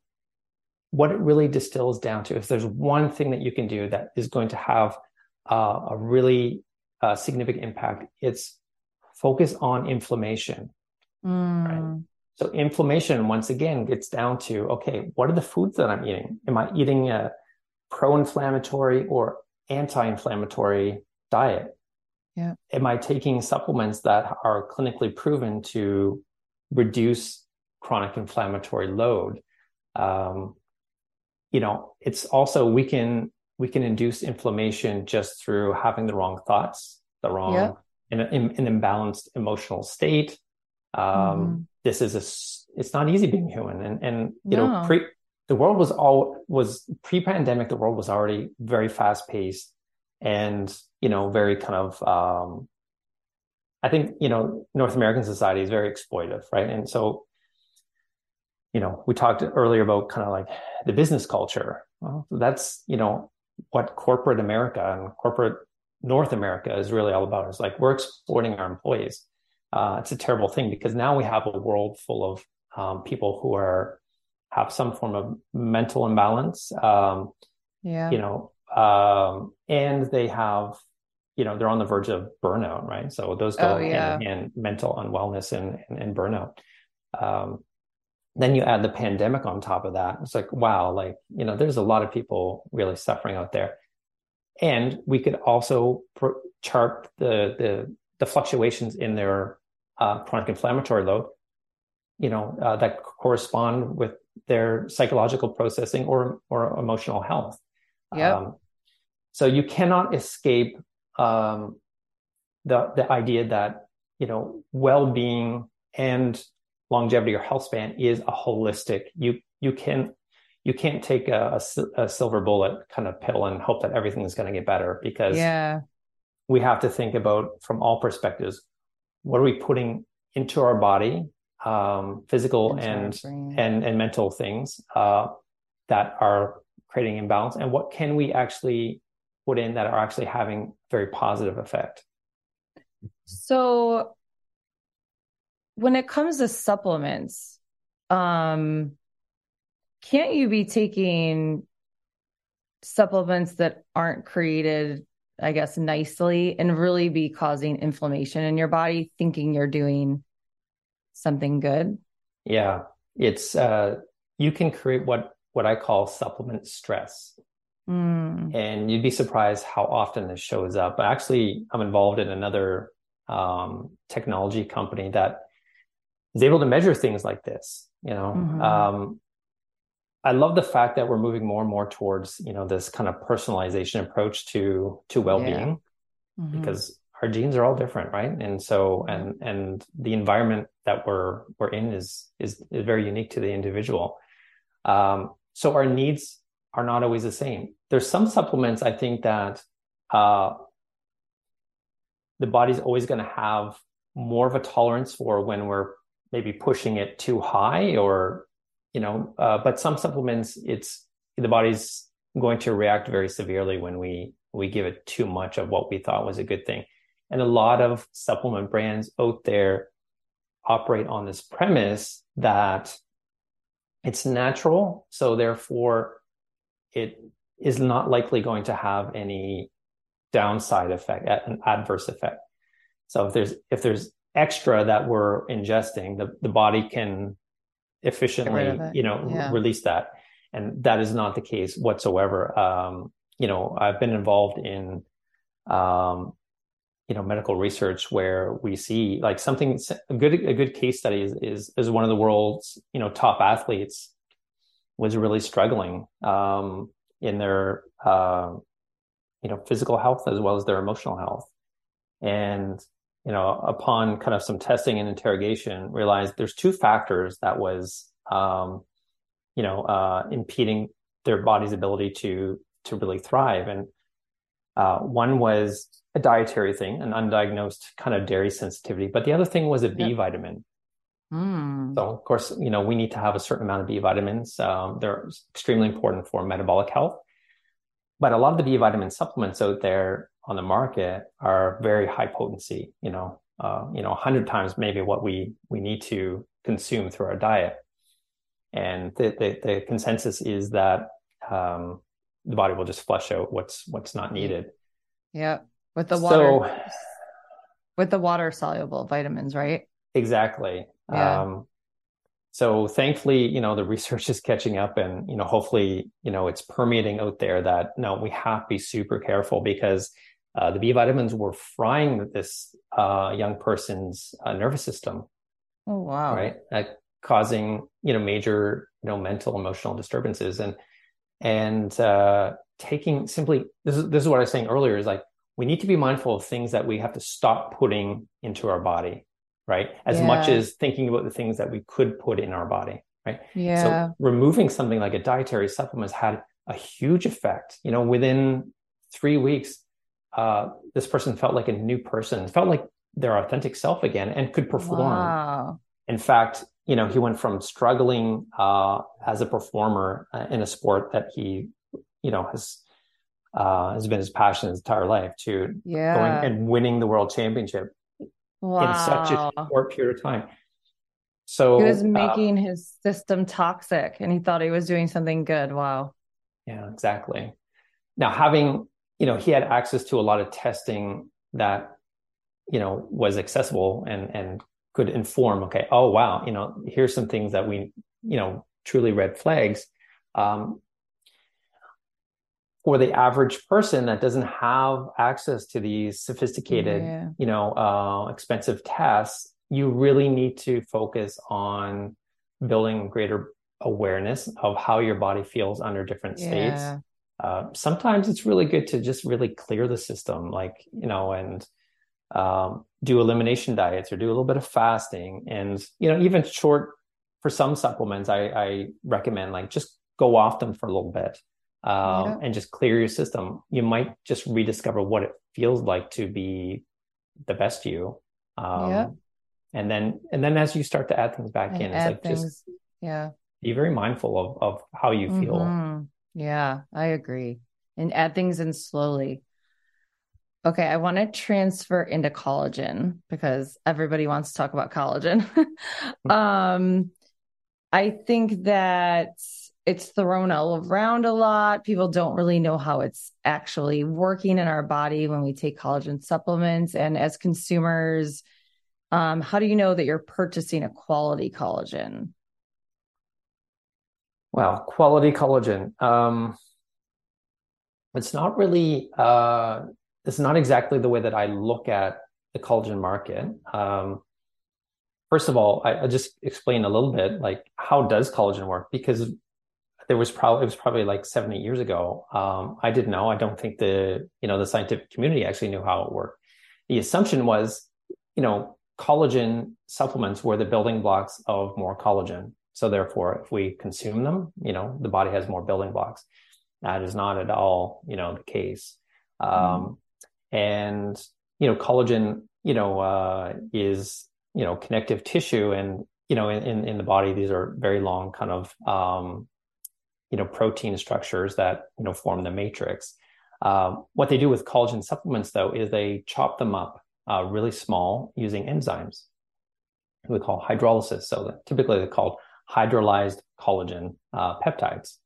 what it really distills down to, if there's one thing that you can do that is going to have uh, a really uh, significant impact, it's focus on inflammation. Mm. Right? So inflammation, once again, gets down to okay, what are the foods that I'm eating? Am I eating a pro-inflammatory or anti-inflammatory diet? Yeah. Am I taking supplements that are clinically proven to reduce chronic inflammatory load? Um, you know, it's also we can we can induce inflammation just through having the wrong thoughts, the wrong yeah. an, an imbalanced emotional state. Um, mm-hmm. This is a it's not easy being human, and and you no. know pre the world was all was pre-pandemic the world was already very fast paced and you know very kind of um, i think you know north american society is very exploitive right and so you know we talked earlier about kind of like the business culture well, that's you know what corporate america and corporate north america is really all about is like we're exploiting our employees uh, it's a terrible thing because now we have a world full of um, people who are have some form of mental imbalance. Um, yeah. You know, um, and they have, you know, they're on the verge of burnout, right? So those go oh, yeah. hand in hand, mental unwellness and, and, and burnout. Um, then you add the pandemic on top of that. It's like, wow, like, you know, there's a lot of people really suffering out there. And we could also chart the, the, the fluctuations in their uh, chronic inflammatory load, you know, uh, that correspond with their psychological processing or or emotional health. Yeah. Um, so you cannot escape um, the the idea that you know well-being and longevity or health span is a holistic. You you can you can't take a, a, a silver bullet kind of pill and hope that everything is going to get better because yeah. we have to think about from all perspectives what are we putting into our body um, physical and and and mental things uh, that are creating imbalance, and what can we actually put in that are actually having very positive effect. So, when it comes to supplements, um, can't you be taking supplements that aren't created I guess, nicely and really be causing inflammation in your body, thinking you're doing something good? Yeah, it's uh, you can create what what I call supplement stress. Mm. And you'd be surprised how often this shows up. But actually, I'm involved in another um, technology company that is able to measure things like this. You know, mm-hmm. um, I love the fact that we're moving more and more towards you know this kind of personalization approach to to well being, yeah. mm-hmm. because our genes are all different, right? And so, and and the environment that we're we're in is is, is very unique to the individual. Um, so our needs are not always the same. There's some supplements I think that uh, the body's always going to have more of a tolerance for when we're maybe pushing it too high or you know uh, but some supplements it's the body's going to react very severely when we we give it too much of what we thought was a good thing and a lot of supplement brands out there operate on this premise that it's natural so therefore it is not likely going to have any downside effect an adverse effect so if there's if there's extra that we're ingesting, the, the body can efficiently, you know, yeah. release that. And that is not the case whatsoever. Um, you know, I've been involved in, um, you know, medical research where we see like something, a good, a good case study is, is, is one of the world's, you know, top athletes was really struggling, um, in their, uh, you know, physical health as well as their emotional health. And you know, upon kind of some testing and interrogation, realized there's two factors that was, um, you know, uh, impeding their body's ability to to really thrive. And uh, one was a dietary thing, an undiagnosed kind of dairy sensitivity, but the other thing was a B yep. vitamin. Mm. So, of course, you know, we need to have a certain amount of B vitamins. Um, they're extremely important for metabolic health. But a lot of the B vitamin supplements out there on the market are very high potency, you know, uh, you know, hundred times maybe what we we need to consume through our diet. And the the, the consensus is that um, the body will just flush out what's what's not needed. Yeah, with the water, so, with the water soluble vitamins, right? Exactly. Yeah. Um, so thankfully, you know, the research is catching up and, you know, hopefully, you know, it's permeating out there that no, we have to be super careful because uh, the B vitamins were frying this uh, young person's uh, nervous system. Oh wow! Right, causing you know major you know mental emotional disturbances and and uh, taking simply this is this is what I was saying earlier is like we need to be mindful of things that we have to stop putting into our body, right? As yeah. much as thinking about the things that we could put in our body, right? Yeah. So removing something like a dietary supplement has had a huge effect. You know, within three weeks, uh, this person felt like a new person, felt like their authentic self again, and could perform. Wow. In fact, you know, he went from struggling uh, as a performer uh, in a sport that he, you know, has uh, has been his passion his entire life to yeah. going and winning the world championship wow. in such a short period of time. So he was uh, making his system toxic, and he thought he was doing something good. Wow. Yeah, exactly. Now, having you know, he had access to a lot of testing that, you know, was accessible and, and could inform, okay, oh, wow, you know, here's some things that we, you know, truly red flags. Um, for the average person that doesn't have access to these sophisticated, yeah. you know, uh, expensive tests, you really need to focus on building greater awareness of how your body feels under different states yeah. Uh, sometimes it's really good to just really clear the system, like, you know, and um, do elimination diets or do a little bit of fasting. And, you know, even short for some supplements, I, I recommend like just go off them for a little bit um, yeah. and just clear your system. You might just rediscover what it feels like to be the best you. Um, yeah. And then, and then as you start to add things back and in, it's like things, just, yeah, be very mindful of, of how you feel. Mm-hmm. Yeah, I agree. And add things in slowly. Okay, I want to transfer into collagen because everybody wants to talk about collagen. um I think that it's thrown all around a lot. People don't really know how it's actually working in our body when we take collagen supplements. And as consumers, um, how do you know that you're purchasing a quality collagen? Well, quality collagen. Um, it's not really. Uh, it's not exactly the way that I look at the collagen market. Um, first of all, I, will just explain a little bit like how does collagen work because there was probably it was probably like seven eight years ago. Um, I didn't know. I don't think the you know the scientific community actually knew how it worked. The assumption was, you know, collagen supplements were the building blocks of more collagen. So therefore, if we consume them, you know, the body has more building blocks. That is not at all, you know, the case. Um, mm. And you know, collagen you know, uh, is you know connective tissue, and you know, in in the body, these are very long kind of um, you know protein structures that you know form the matrix. Um, what they do with collagen supplements, though, is they chop them up uh, really small using enzymes we call hydrolysis. So typically they're called hydrolyzed collagen uh, peptides.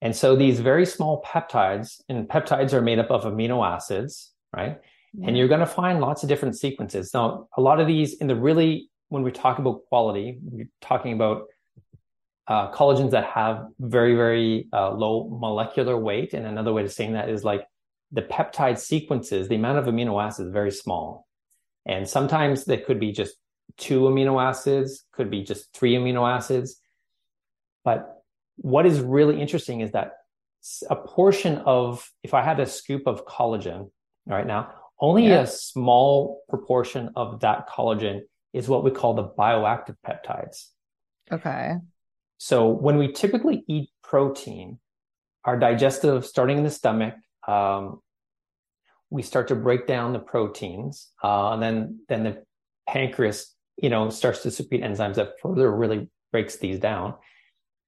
And so these very small peptides, and peptides are made up of amino acids, right? And you're going to find lots of different sequences. Now, a lot of these in the really, when we talk about quality, we're talking about uh, collagens that have very, very uh, low molecular weight. And another way of saying that is like the peptide sequences, the amount of amino acids is very small. And sometimes they could be just two amino acids, could be just three amino acids. But what is really interesting is that a portion of, if I had a scoop of collagen right now, only yeah. a small proportion of that collagen is what we call the bioactive peptides. Okay. So when we typically eat protein, our digestive, starting in the stomach, um, we start to break down the proteins, uh, and then then the pancreas, you know, starts to secrete enzymes that further really breaks these down.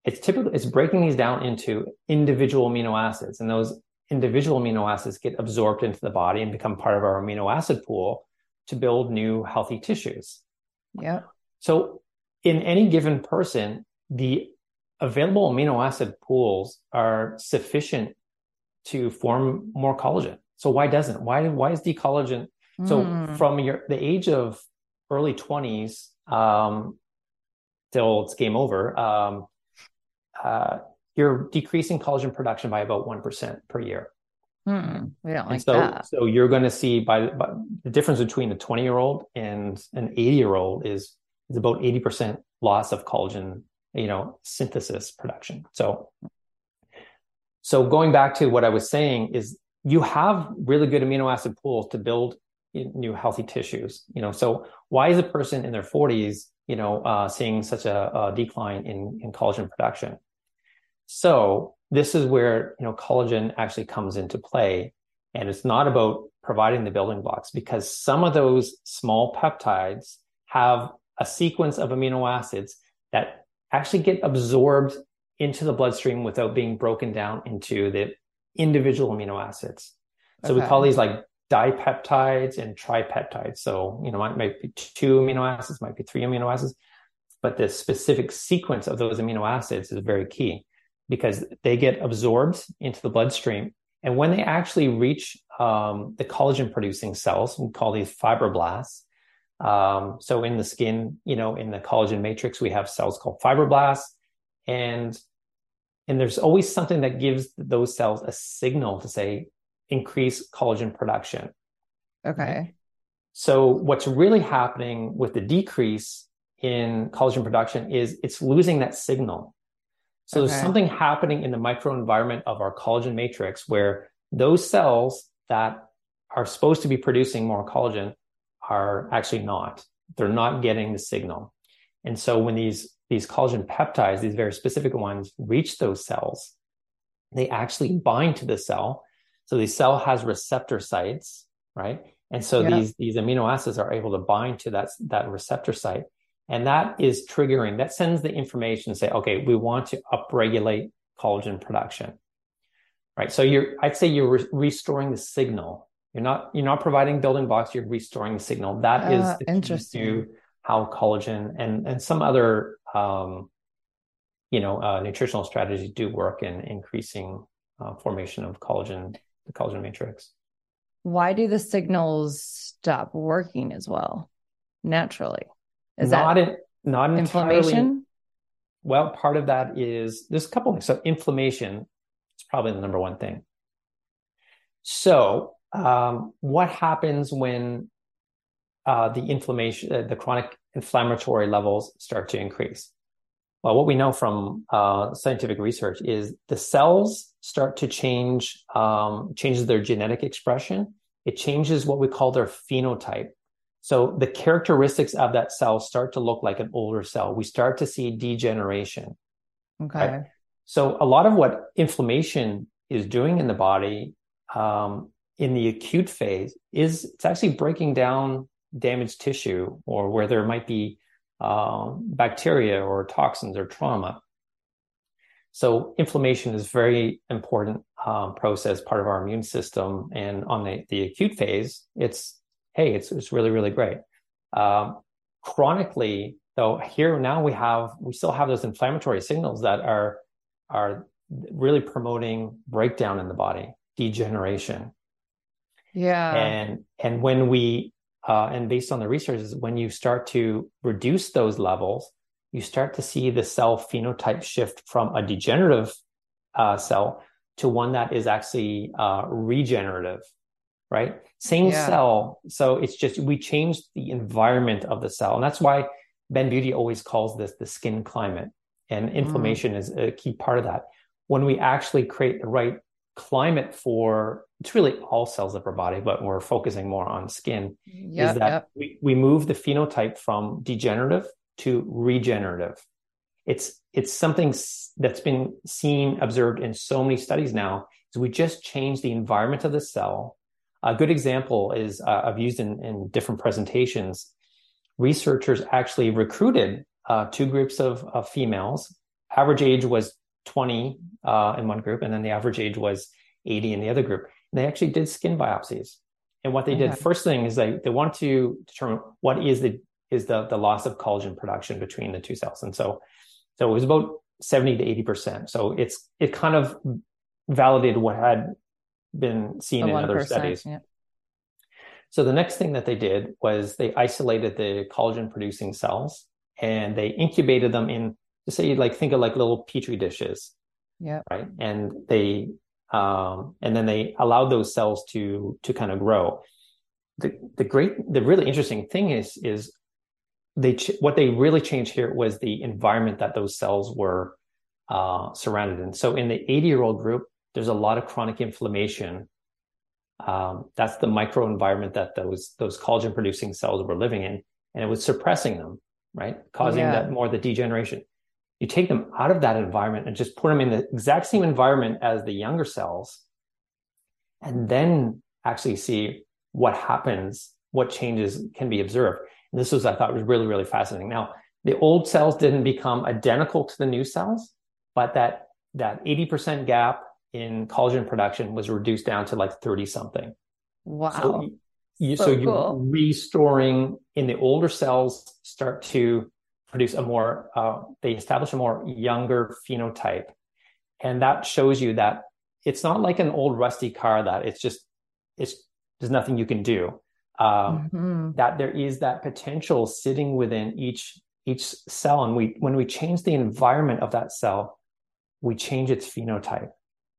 It's typically it's breaking these down into individual amino acids and those individual amino acids get absorbed into the body and become part of our amino acid pool to build new healthy tissues. Yeah so in any given person the available amino acid pools are sufficient to form more collagen so why doesn't why why is decollagen mm. so hmm. from your the age of early 20s um till it's game over um uh, you're decreasing collagen production by about 1% per year. Hmm, we don't like so, that. So you're going to see by, by, the difference between a 20 year old and an 80 year old is, is about 80% loss of collagen, you know, synthesis production. So, so going back to what I was saying is you have really good amino acid pools to build new healthy tissues, you know, so why is a person in their 40s, you know, uh, seeing such a, a decline in, in collagen production? So this is where you know collagen actually comes into play, and it's not about providing the building blocks because some of those small peptides have a sequence of amino acids that actually get absorbed into the bloodstream without being broken down into the individual amino acids. So okay. we call these like dipeptides and tripeptides. So, you know, might, might be two amino acids, might be three amino acids, but the specific sequence of those amino acids is very key because they get absorbed into the bloodstream. And when they actually reach um, the collagen producing cells, we call these fibroblasts. Um, so in the skin, you know, in the collagen matrix, we have cells called fibroblasts. And and there's always something that gives those cells a signal to say increase collagen production. Okay. So what's really happening with the decrease in collagen production is it's losing that signal. So okay. there's something happening in the microenvironment of our collagen matrix where those cells that are supposed to be producing more collagen are actually not. They're not getting the signal. And so when these these collagen peptides, these very specific ones, reach those cells, they actually bind to the cell. So the cell has receptor sites, right? And so yeah. these these amino acids are able to bind to that that receptor site and that is triggering, that sends the information to say, okay, we want to upregulate collagen production. Right. So you're, I'd say you're re- restoring the signal. You're not, you're not providing building blocks, you're restoring the signal. That is uh, interesting. to how collagen and, and some other, um, you know, uh, nutritional strategies do work in increasing uh, formation of collagen, the collagen matrix. Why do the signals stop working as well naturally? Is not that in, not inflammation? Entirely, well, part of that is there's a couple things. So inflammation is probably the number one thing. So um, what happens when uh, the inflammation, uh, the chronic inflammatory levels start to increase? Well, what we know from uh, scientific research is the cells start to change, um, changes their genetic expression. It changes what we call their phenotype. So the characteristics of that cell start to look like an older cell. We start to see degeneration. Okay. Right? So a lot of what inflammation is doing in the body um, in the acute phase is it's actually breaking down damaged tissue or where there might be uh, bacteria or toxins or trauma. So inflammation is very important um, process, part of our immune system. And on the, the acute phase, it's hey, it's it's really really great. Um, chronically, though, here now we have we still have those inflammatory signals that are are really promoting breakdown in the body, degeneration. Yeah. And and when we uh, and based on the research is when you start to reduce those levels, you start to see the cell phenotype shift from a degenerative uh, cell to one that is actually uh, regenerative, right? Same yeah. cell. So it's just we changed the environment of the cell. And that's why Bend Beauty always calls this the skin climate. And inflammation mm. is a key part of that. When we actually create the right climate for it's really all cells of our body, but we're focusing more on skin, yep, is that yep. we, we move the phenotype from degenerative to regenerative. It's it's something that's been seen, observed in so many studies now. Is we just change the environment of the cell. A good example is uh, I've used in, in different presentations. Researchers actually recruited uh, two groups of, of females. Average age was 20 uh, in one group, and then the average age was 80 in the other group. They actually did skin biopsies. And what they okay. did first thing is they, they want to determine what is the is the, the loss of collagen production between the two cells. And so so it was about 70 to 80 percent. So it's it kind of validated what had been seen in other studies. Yeah. So the next thing that they did was they isolated the collagen producing cells and they incubated them in say like think of like little petri dishes. Yeah. Right. And they um, and then they allowed those cells to to kind of grow. The the great the really interesting thing is is they ch- what they really changed here was the environment that those cells were uh, surrounded in. So in the 80 year old group, there's a lot of chronic inflammation. Um, that's the microenvironment that those those collagen producing cells were living in, and it was suppressing them, right, causing yeah. that more the degeneration you take them out of that environment and just put them in the exact same environment as the younger cells and then actually see what happens what changes can be observed. And this was i thought was really really fascinating. Now the old cells didn't become identical to the new cells but that that 80% gap in collagen production was reduced down to like 30 something. Wow. So, you, so, so cool. you're restoring in the older cells start to produce a more uh, they establish a more younger phenotype and that shows you that it's not like an old rusty car that it's just it's there's nothing you can do um, mm-hmm. that there is that potential sitting within each each cell and we when we change the environment of that cell we change its phenotype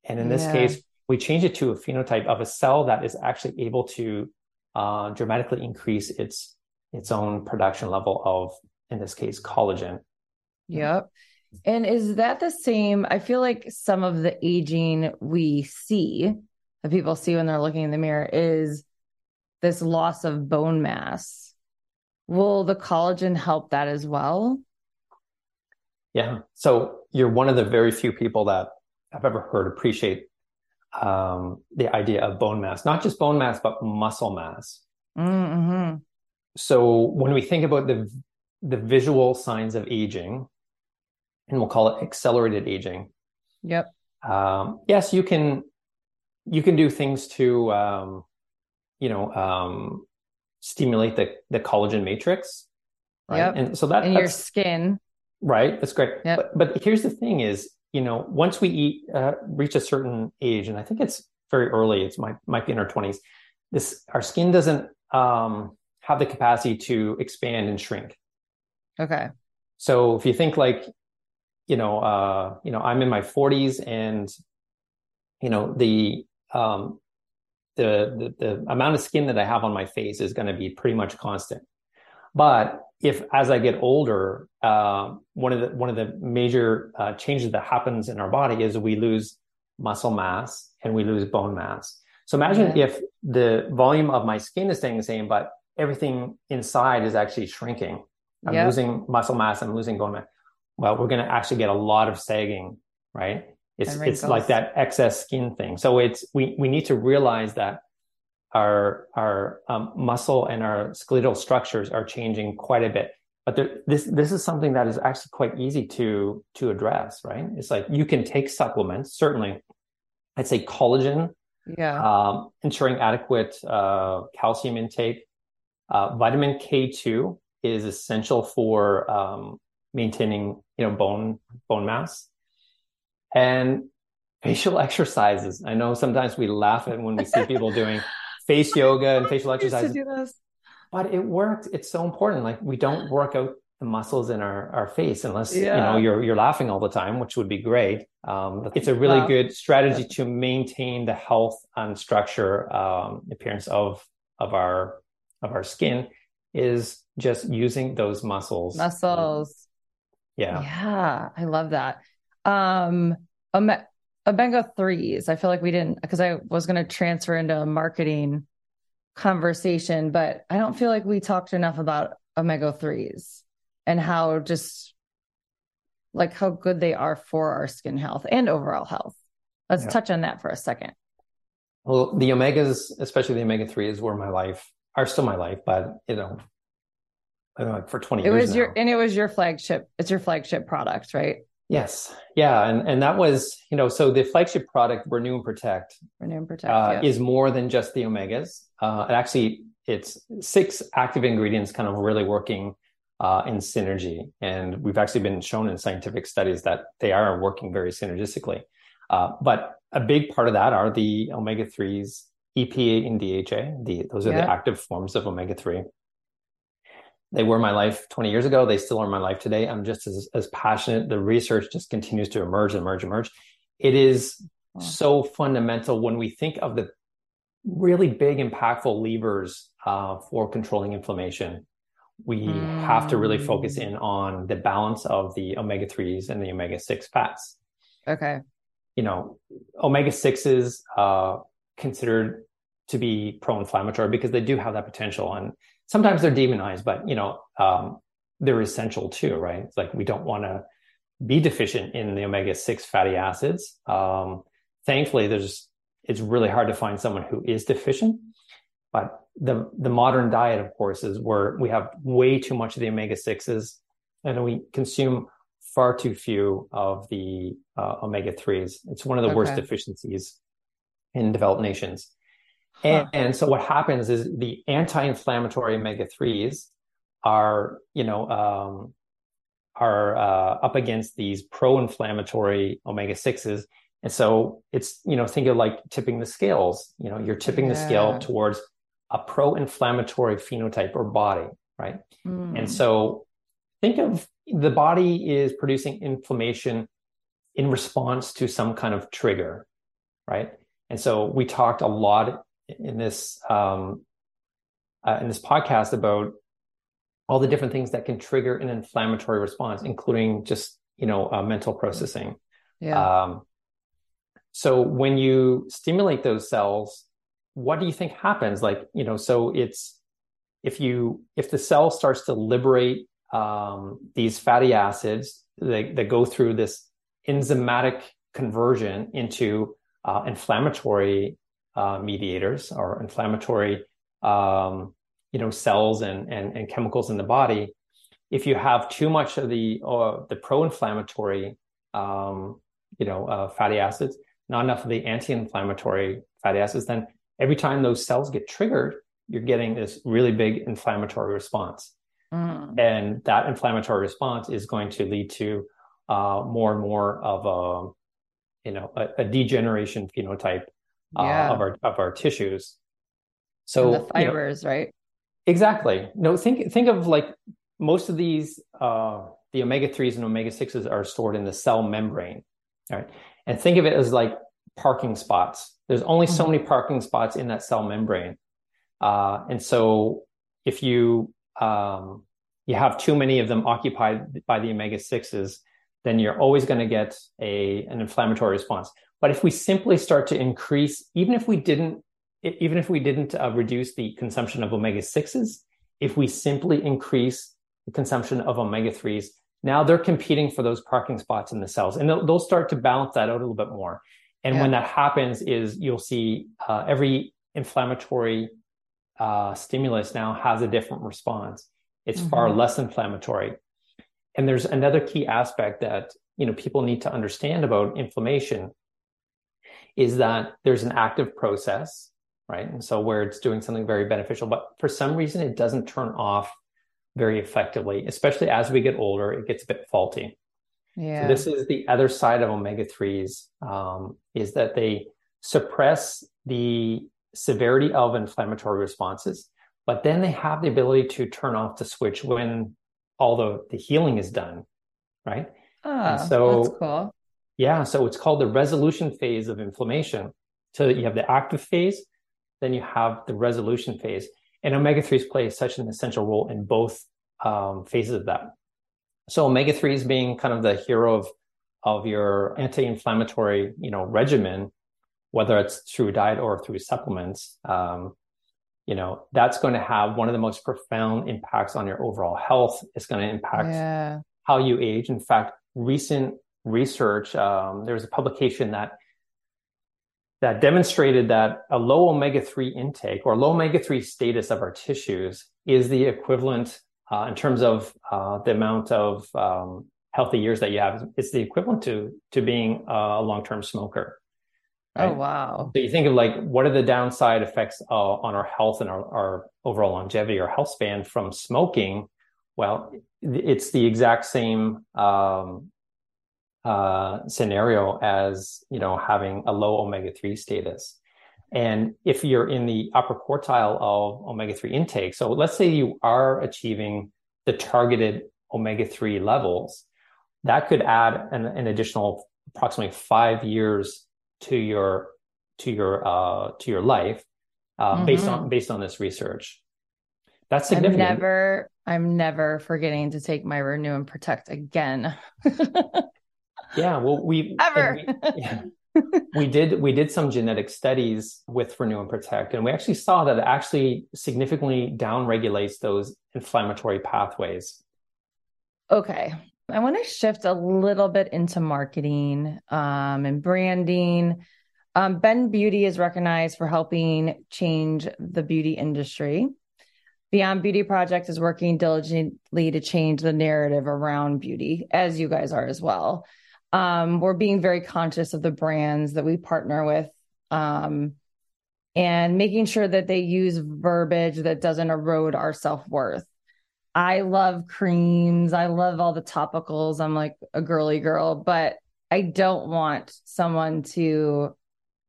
and in this yeah. case we change it to a phenotype of a cell that is actually able to uh, dramatically increase its its own production level of in this case collagen. Yep. And is that the same? I feel like some of the aging we see that people see when they're looking in the mirror is this loss of bone mass. Will the collagen help that as well? Yeah. So you're one of the very few people that i've ever heard appreciate um, the idea of bone mass not just bone mass but muscle mass. Mm-hmm. so when we think about the the visual signs of aging, and we'll call it accelerated aging. Yep. Um, yes, you can you can do things to um, you know um, stimulate the the collagen matrix, right? Yep. And so that in your skin, right? That's great. Yep. But but here's the thing: is you know once we eat uh, reach a certain age, and I think it's very early. It's might might be in our twenties. This our skin doesn't um, have the capacity to expand and shrink. Okay. So if you think like, you know, uh, you know, I'm in my 40s and, you know, the um, the, the the amount of skin that I have on my face is going to be pretty much constant. But if as I get older, uh, one of the one of the major uh, changes that happens in our body is we lose muscle mass and we lose bone mass. So imagine if the volume of my skin is staying the same, but everything inside is actually shrinking. I'm yep. losing muscle mass, I'm losing bone mass. Well, we're going to actually get a lot of sagging, right? It's it's like that excess skin thing. So it's we we need to realize that our our um, muscle and our skeletal structures are changing quite a bit. But there, this this is something that is actually quite easy to to address, right? It's like you can take supplements. Certainly, I'd say collagen. Yeah. Um, ensuring adequate uh, calcium intake. Uh, vitamin K2 is essential for um, maintaining, you know, bone bone mass. And facial exercises. I know sometimes we laugh at when we see people doing face yoga and facial exercises. But it works. It's so important. Like we don't work out the muscles in our, our face unless yeah. you know you're you're laughing all the time, which would be great. Um, it's a really wow. good strategy to maintain the health and structure um, appearance of of our of our skin is just using those muscles. Muscles. Yeah. Yeah, I love that. Um, omega threes. I feel like we didn't because I was going to transfer into a marketing conversation, but I don't feel like we talked enough about omega threes and how just like how good they are for our skin health and overall health. Let's yeah. touch on that for a second. Well, the omegas, especially the omega threes, were my life, are still my life, but you know, I don't know, for 20 it years. It was now. your and it was your flagship, it's your flagship product, right? Yes. Yeah. And and that was, you know, so the flagship product, Renew and Protect, Renew and Protect uh, is more than just the omegas. Uh, it actually, it's six active ingredients kind of really working uh, in synergy. And we've actually been shown in scientific studies that they are working very synergistically. Uh, but a big part of that are the omega 3s, EPA and DHA. The, those are yeah. the active forms of omega 3 they were my life 20 years ago. They still are my life today. I'm just as, as passionate. The research just continues to emerge, emerge, emerge. It is wow. so fundamental when we think of the really big, impactful levers uh, for controlling inflammation. We mm. have to really focus in on the balance of the omega 3s and the omega 6 fats. Okay. You know, omega 6s uh, considered to be pro inflammatory because they do have that potential. And sometimes they're demonized, but you know, um, they're essential too, right? It's like we don't want to be deficient in the omega six fatty acids. Um, thankfully, there's it's really hard to find someone who is deficient. But the the modern diet, of course, is where we have way too much of the omega sixes, and we consume far too few of the uh, omega threes. It's one of the okay. worst deficiencies in developed nations. And, and, so what happens is the anti-inflammatory omega threes are, you know, um, are uh, up against these pro-inflammatory omega sixes, and so it's you know think of like tipping the scales. You know, you're tipping yeah. the scale towards a pro-inflammatory phenotype or body, right? Mm. And so think of the body is producing inflammation in response to some kind of trigger, right? And so we talked a lot in this um, uh, in this podcast about all the different things that can trigger an inflammatory response, including just you know uh, mental processing. Yeah. Um, so when you stimulate those cells, what do you think happens? Like you know, so it's if you if the cell starts to liberate um, these fatty acids that, that go through this enzymatic conversion into uh, inflammatory uh, mediators or inflammatory um, you know cells and, and, and chemicals in the body if you have too much of the uh, the pro-inflammatory um, you know uh, fatty acids not enough of the anti-inflammatory fatty acids then every time those cells get triggered you're getting this really big inflammatory response mm. and that inflammatory response is going to lead to uh, more and more of a you know a, a degeneration phenotype uh, yeah. of our of our tissues. So and the fibers, you know, right? Exactly. No, think think of like most of these uh, the omega threes and omega sixes are stored in the cell membrane, right? And think of it as like parking spots. There's only mm-hmm. so many parking spots in that cell membrane, uh, and so if you um, you have too many of them occupied by the omega sixes, then you're always going to get a an inflammatory response. But if we simply start to increase, even if we didn't, even if we didn't uh, reduce the consumption of omega sixes, if we simply increase the consumption of omega threes, now they're competing for those parking spots in the cells, and they'll, they'll start to balance that out a little bit more. And yeah. when that happens, is you'll see uh, every inflammatory uh, stimulus now has a different response. It's Mm-hmm. far less inflammatory. And there's another key aspect that you know people need to understand about inflammation is that there's an active process, right? And so where it's doing something very beneficial, but for some reason it doesn't turn off very effectively, especially as we get older, it gets a bit faulty. Yeah. So this is the other side of omega threes um, is that they suppress the severity of inflammatory responses, but then they have the ability to turn off the switch when all the, the healing is done, right? Ah, so- that's cool. Yeah, so it's called the resolution phase of inflammation. So you have the active phase, then you have the resolution phase, and omega threes play such an essential role in both um, phases of that. So omega threes being kind of the hero of of your anti-inflammatory, you know, regimen, whether it's through diet or through supplements, um, you know, that's going to have one of the most profound impacts on your overall health. It's going to impact Yeah. how you age. In fact, recent research, um, there was a publication that that demonstrated that a low omega-3 intake or low omega-3 status of our tissues is the equivalent uh, in terms of uh, the amount of um, healthy years that you have. It's the equivalent to to being a long-term smoker. Oh wow. So you think of like what are the downside effects uh, on our health and our, our overall longevity or health span from smoking? Well, it's the exact same um, uh, scenario as you know having a low omega three status. And if you're in the upper quartile of omega three intake, so let's say you are achieving the targeted omega three levels, that could add an, an additional approximately five years to your to your uh, to your life uh, based on based on this research. That's significant. I'm never I'm never forgetting to take my renew and protect again. Yeah, well, we Ever. We, yeah. we did we did some genetic studies with Renew and Protect, and we actually saw that it actually significantly downregulates those inflammatory pathways. Okay. I want to shift a little bit into marketing um, and branding. Um, Bend Beauty is recognized for helping change the beauty industry. Beyond Beauty Project is working diligently to change the narrative around beauty, as you guys are as well. Um, we're being very conscious of the brands that we partner with um, and making sure that they use verbiage that doesn't erode our self worth. I love creams. I love all the topicals. I'm like a girly girl, but I don't want someone to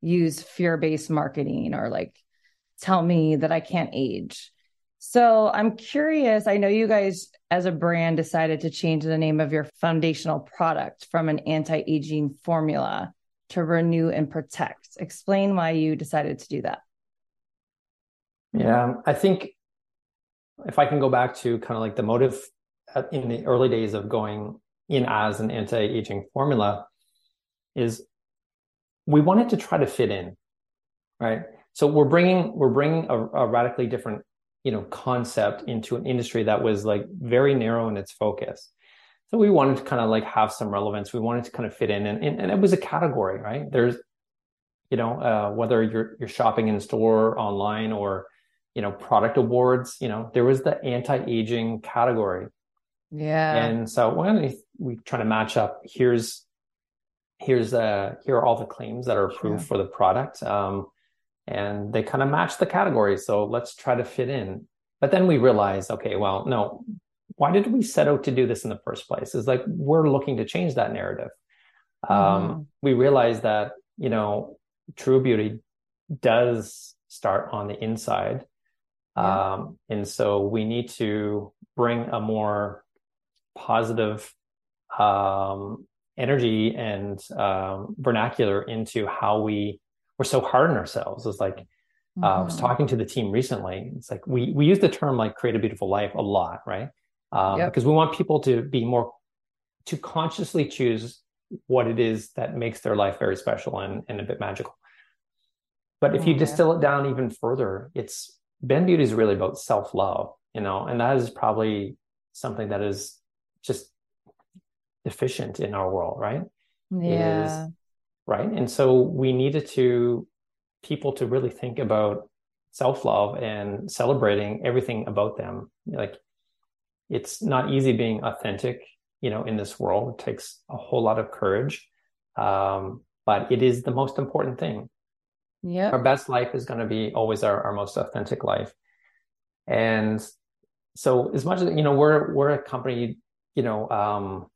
use fear based marketing or like tell me that I can't age. So I'm curious. I know you guys, as a brand, decided to change the name of your foundational product from an anti aging formula to renew and protect. Explain why you decided to do that. Yeah, I think if I can go back to kind of like the motive in the early days of going in as an anti-aging formula is we wanted to try to fit in, right? So we're bringing we're bringing a, a radically different you know concept into an industry that was like very narrow in its focus. So we wanted to kind of like have some relevance. We wanted to kind of fit in, and and, and it was a category, right? There's you know uh, whether you're you're shopping in store, online, or you know product awards. You know there was the anti-aging category, Yeah. and so when we we try to match up, here's here's uh here are all the claims that are approved for the product, um, and they kind of match the category. So let's try to fit in. But then we realized, okay, well, no, why did we set out to do this in the first place? Is like we're looking to change that narrative. Um, Mhm. We realized that you know true beauty does start on the inside. Yeah. Um, and so we need to bring a more positive um, energy and um, vernacular into how we we're so hard on ourselves. It's like uh, I was Mhm. talking to the team recently. It's like we we use the term like create a beautiful life a lot, right? Um, Yep. Because we want people to be more to consciously choose what it is that makes their life very special and, and a bit magical. But if you yeah. distill it down even further, it's Bend Beauty is really about self love, you know, and that is probably something that is just deficient in our world, right? Yeah. Is right. And so we needed to people to really think about self-love and celebrating everything about them like it's not easy being authentic you know in this world it takes a whole lot of courage um, but it is the most important thing yeah our best life is going to be always our, our most authentic life and so as much as you know we're we're a company you know um,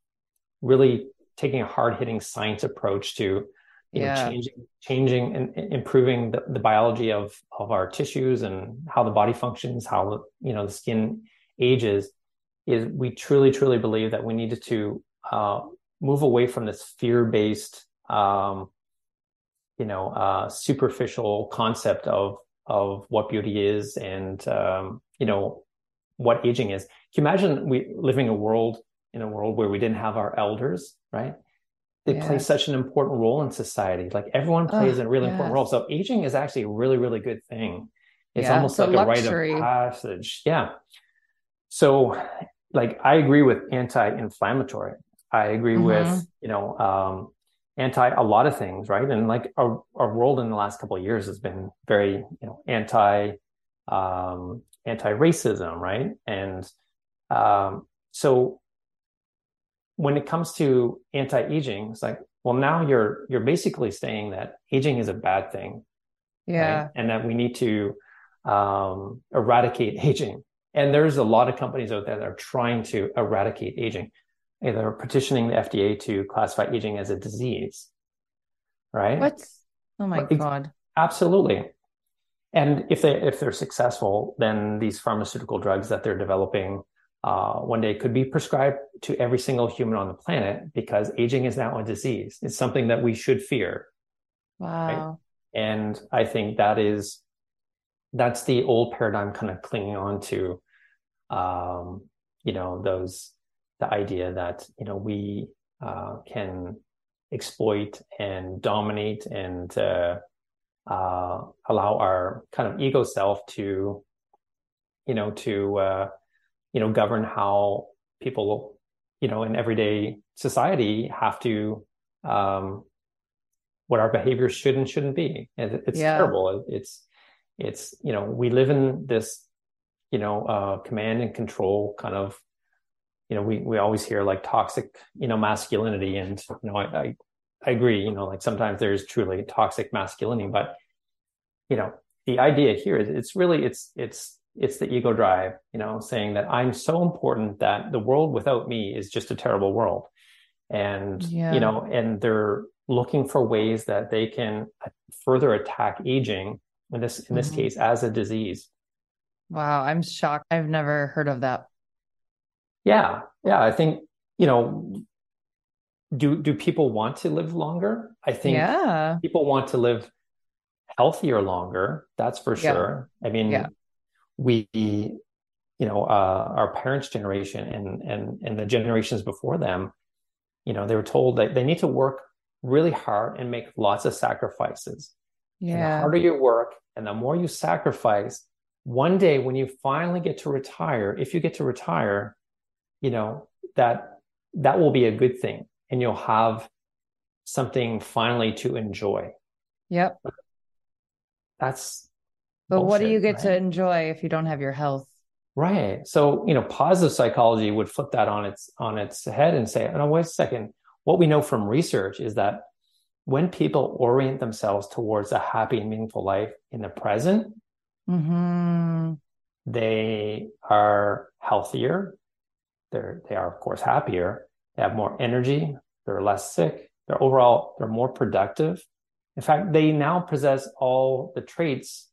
really taking a hard hitting science approach to you yeah. know, changing changing and improving the, the biology of of our tissues and how the body functions how you know the skin ages is we truly truly believe that we needed to uh, move away from this fear based um, you know uh, superficial concept of of what beauty is and um, you know what aging is can you imagine we living a world in a world where we didn't have our elders right they yeah. play such an important role in society. Like everyone plays oh, a really yes. important role. So aging is actually a really, really good thing. It's yeah, almost it's like a, a rite of passage. Yeah. So like I agree with anti-inflammatory. I agree mm-hmm. with, you know, um, anti a lot of things, right? And like our, our world in the last couple of years has been very, you know, anti um, anti-racism, right? And um, so when it comes to anti-aging, it's like, well, now you're you're basically saying that aging is a bad thing, yeah, right? and that we need to um, eradicate aging. And there's a lot of companies out there that are trying to eradicate aging. They're petitioning the FDA to classify aging as a disease, right? What? Oh my god! Absolutely. And if they if they're successful, then these pharmaceutical drugs that they're developing uh, one day could be prescribed to every single human on the planet because aging is now a disease. It's something that we should fear. Wow. Right? And I think that is that's the old paradigm kind of clinging on to um, you know, those the idea that, you know, we uh, can exploit and dominate and uh, uh, allow our kind of ego self to, you know, to uh, you know, govern how people, you know, in everyday society have to, um, what our behaviors should and shouldn't be. And it's yeah. terrible. It's, it's, you know, we live in this, you know, uh, command and control kind of, you know, we, we always hear like toxic, you know, masculinity. And, you know, I, I, I agree, you know, like sometimes there's truly toxic masculinity, but, you know, the idea here is it's really, it's, it's, it's the ego drive, you know, saying that I'm so important that the world without me is just a terrible world. And, yeah. you know, and they're looking for ways that they can further attack aging in this, in this mm-hmm. case, as a disease. Wow. I'm shocked. I've never heard of that. Yeah. Yeah. I think, you know, do, do people want to live longer? I think yeah. people want to live healthier longer. That's for sure. Yeah. I mean, yeah we you know uh, our parents generation and and and the generations before them you know they were told that they need to work really hard and make lots of sacrifices yeah and the harder you work and the more you sacrifice one day when you finally get to retire if you get to retire you know that that will be a good thing and you'll have something finally to enjoy yep that's but bullshit, what do you get right? to enjoy if you don't have your health? Right. So, you know, positive psychology would flip that on its on its head and say, "No, wait a second. What we know from research is that when people orient themselves towards a happy and meaningful life in the present, mm-hmm. they are healthier. They're they are of course happier. They have more energy. They're less sick. They're overall they're more productive. In fact, they now possess all the traits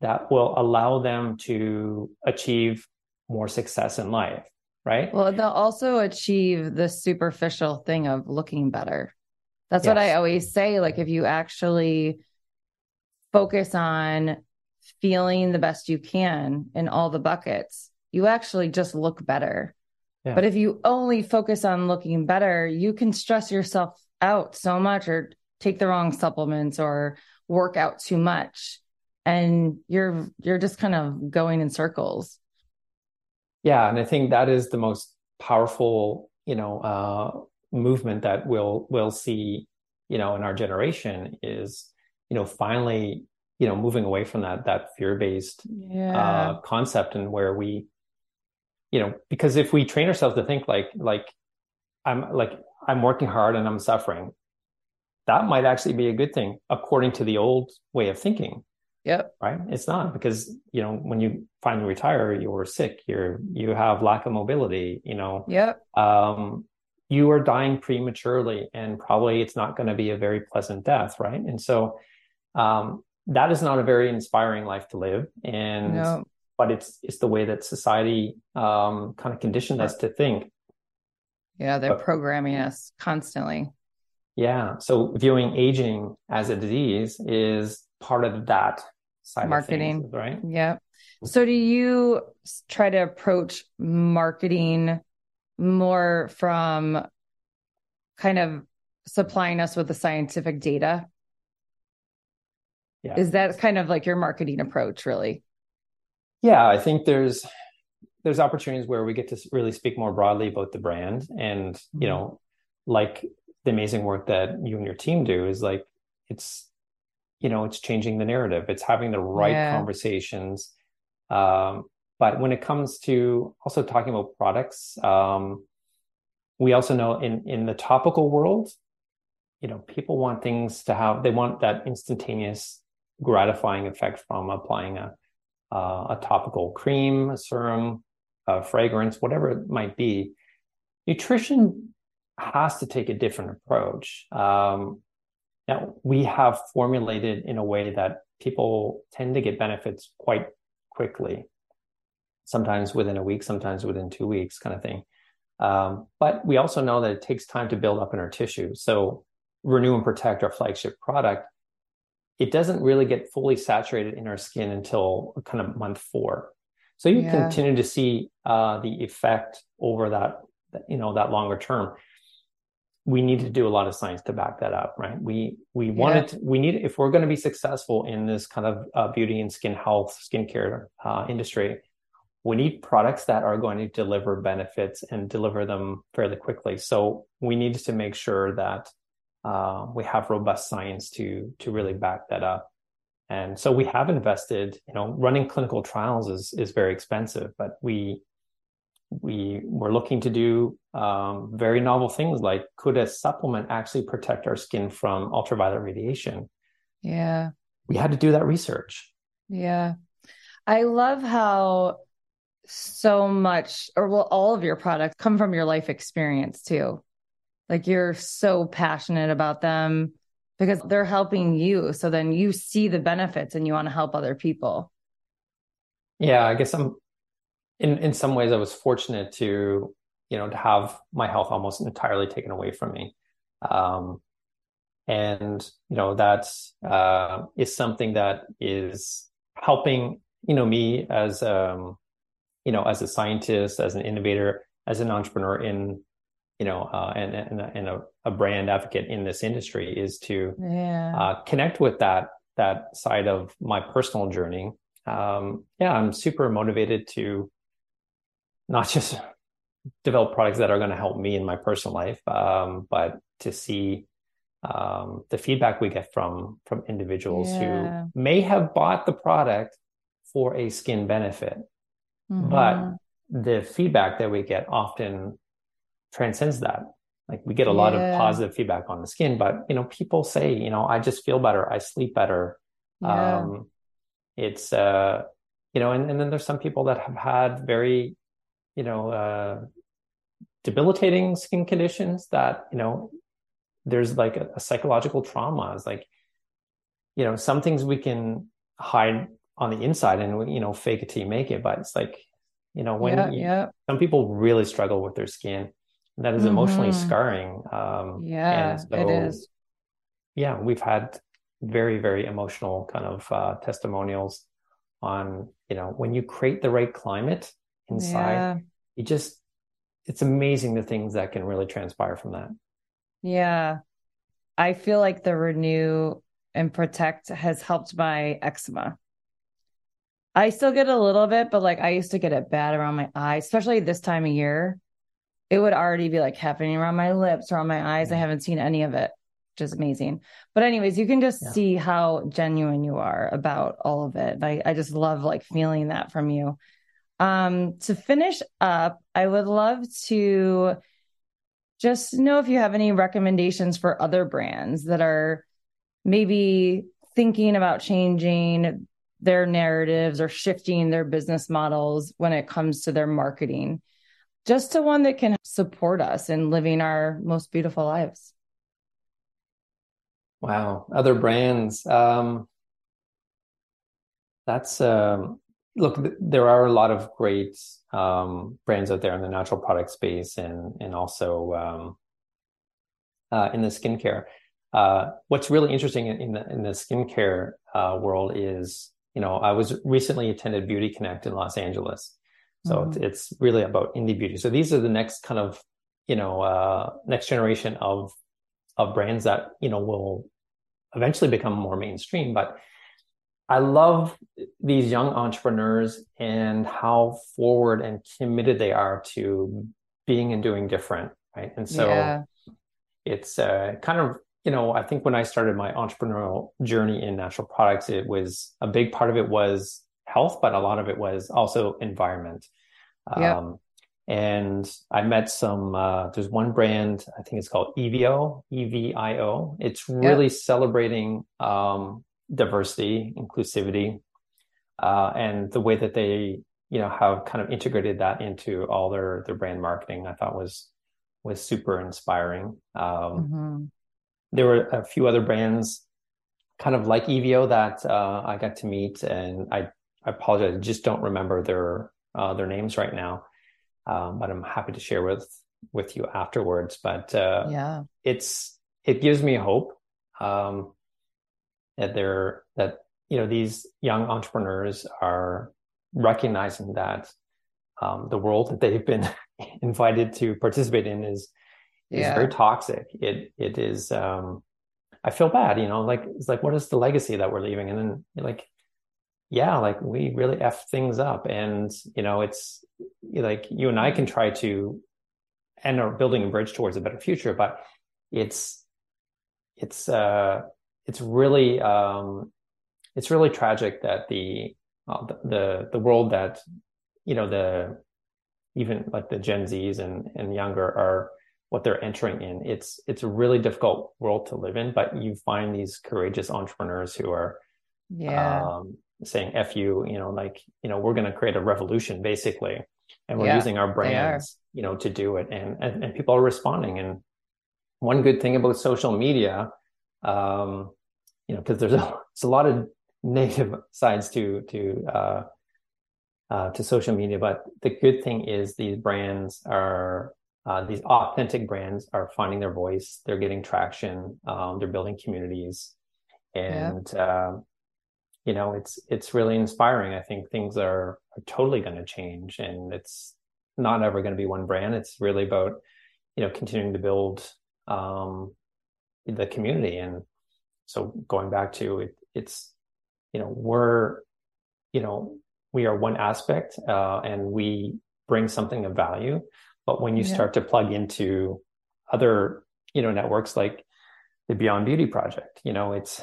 that will allow them to achieve more success in life, right? Well, they'll also achieve the superficial thing of looking better. That's yes. what I always say. Like, if you actually focus on feeling the best you can in all the buckets, you actually just look better. Yeah. But if you only focus on looking better, you can stress yourself out so much or take the wrong supplements or work out too much and you're you're just kind of going in circles yeah and i think that is the most powerful you know uh movement that we'll we'll see you know in our generation is you know finally you know moving away from that that fear based Yeah. uh, concept and where we you know because if we train ourselves to think like like i'm like i'm working hard and i'm suffering that might actually be a good thing according to the old way of thinking yep. right it's not because you know when you finally retire you're sick you're you have lack of mobility you know Yep. um you are dying prematurely and probably it's not going to be a very pleasant death right and so um that is not a very inspiring life to live and No. But it's it's the way that society um kind of conditioned us to think Yeah. They're But- programming us constantly. yeah so viewing aging as a disease is part of that side Marketing. of things right Yeah. So do you try to approach marketing more from kind of supplying us with the scientific data? yeah Is that kind of like your marketing approach, really? Yeah i think there's there's opportunities where we get to really speak more broadly about the brand and you Mhm. know like the amazing work that you and your team do is like it's you know it's changing the narrative it's having the right Yeah. conversations um but when it comes to also talking about products um we also know in in the topical world you know people want things to have they want that instantaneous gratifying effect from applying a uh, a topical cream, a serum, a fragrance, whatever it might be. Nutrition has to take a different approach. Um, now, we have formulated in a way that people tend to get benefits quite quickly, sometimes within a week, sometimes within two weeks, kind of thing. Um, but we also know that it takes time to build up in our tissue. So, Renew and Protect, our flagship product, it doesn't really get fully saturated in our skin until kind of month four. So you Yeah. continue to see uh, the effect over that, you know, that longer term. We need to do a lot of science to back that up, right? We we Yeah. wanted to, we need if we're going to be successful in this kind of uh, beauty and skin health skincare uh, industry, we need products that are going to deliver benefits and deliver them fairly quickly. So we need to make sure that uh, we have robust science to to really back that up. And so we have invested. You know, running clinical trials is is very expensive, but we we were looking to do um, very novel things like could a supplement actually protect our skin from ultraviolet radiation? Yeah. We had to do that research. Yeah. I love how so much, or well, all of your products come from your life experience too. Like you're so passionate about them because they're helping you. So then you see the benefits and you want to help other people. Yeah, I guess I'm in in some ways I was fortunate to you know to have my health almost entirely taken away from me. Um, and you know that uh, is something that is helping you know me as um you know as a scientist as an innovator as an entrepreneur in you know uh, and and, and a, a brand advocate in this industry is to Yeah. uh, connect with that that side of my personal journey. Um, yeah, I'm super motivated to not just develop products that are going to help me in my personal life, um, but to see um, the feedback we get from from individuals Yeah. who may have bought the product for a skin benefit, Mhm. but the feedback that we get often transcends that. Like we get a lot Yeah. of positive feedback on the skin, but you know, people say, you know, I just feel better, I sleep better. yeah. Um, it's uh, you know, and, and then there's some people that have had very, you know, uh, debilitating skin conditions that, you know, there's like a, a psychological trauma. It's like, you know, some things we can hide on the inside and you know, fake it till you make it, but it's like, you know, when yeah. you, yeah. some people really struggle with their skin. That is emotionally Mhm. scarring. Um, Yeah. so, is. Yeah, we've had very, very emotional kind of uh, testimonials on, you know, when you create the right climate inside, Yeah. you just, it's amazing the things that can really transpire from that. Yeah. I feel like the renew and protect has helped my eczema. I still get a little bit, but like I used to get it bad around my eyes, especially this time of year. It would already be like happening around my lips, around my eyes. I haven't seen any of it. which is amazing. But anyways, you can just yeah. see how genuine you are about all of it. I, I just love like feeling that from you. Um, to finish up, I would love to just know if you have any recommendations for other brands that are maybe thinking about changing their narratives or shifting their business models when it comes to their marketing just to one that can support us in living our most beautiful lives. Wow. Other brands. Um that's um look there are a lot of great um brands out there in the natural product space and and also um uh, in the skincare. Uh, what's really interesting in, in the in the skincare uh, world is, you know, I was recently attended Beauty Connect in Los Angeles, so mm-hmm. it's, it's, really about indie beauty. So these are the next kind of, you know, uh, next generation of of brands that you know will eventually become more mainstream. But I love these young entrepreneurs and how forward and committed they are to being and doing different, right? And so. Yeah. It's uh, kind of you know, I think when I started my entrepreneurial journey in natural products, it was a big part of it was health, but a lot of it was also environment. Yeah. Um, and I met some, uh, there's one brand, I think it's called Evio, E V I O. It's really yep. celebrating um, diversity, inclusivity, uh, and the way that they, you know, have kind of integrated that into all their, their brand marketing, I thought was, was super inspiring. Um, mm-hmm there were a few other brands kind of like Evio that uh, I got to meet, and I, I apologize, I just don't remember their uh, their names right now, um, but I'm happy to share with with you afterwards. But uh, yeah, it's it gives me hope um, that they're that you know these young entrepreneurs are recognizing that um, the world that they've been invited to participate in is yeah. is very toxic. It it is. Um, I feel bad, you know, like it's like what is the legacy that we're leaving? And then like, yeah, like we really f things up, and you know, it's like you and I can try to and are building a bridge towards a better future, but it's it's uh it's really um it's really tragic that the uh, the, the world that you know the even like the Gen Zs and and younger are what they're entering in. It's it's a really difficult world to live in, but you find these courageous entrepreneurs who are yeah. Um, saying "f you," you know, like you know, we're going to create a revolution basically, and we're yeah, using our brands, you know, to do it, and, and and people are responding. And one good thing about social media, um, you know, because there's a, it's a lot of negative sides to to uh, uh, to social media, but the good thing is these brands are uh, these authentic brands are finding their voice. They're getting traction. Um, they're building communities. And yeah. uh, you know it's it's really inspiring. I think things are, are totally going to change and it's not ever going to be one brand. It's really about you know continuing to build um, the community. And so going back to it it's you know we're you know we are one aspect uh, and we bring something of value. But when you yeah. start to plug into other, you know, networks like the Beyond Beauty Project, you know, it's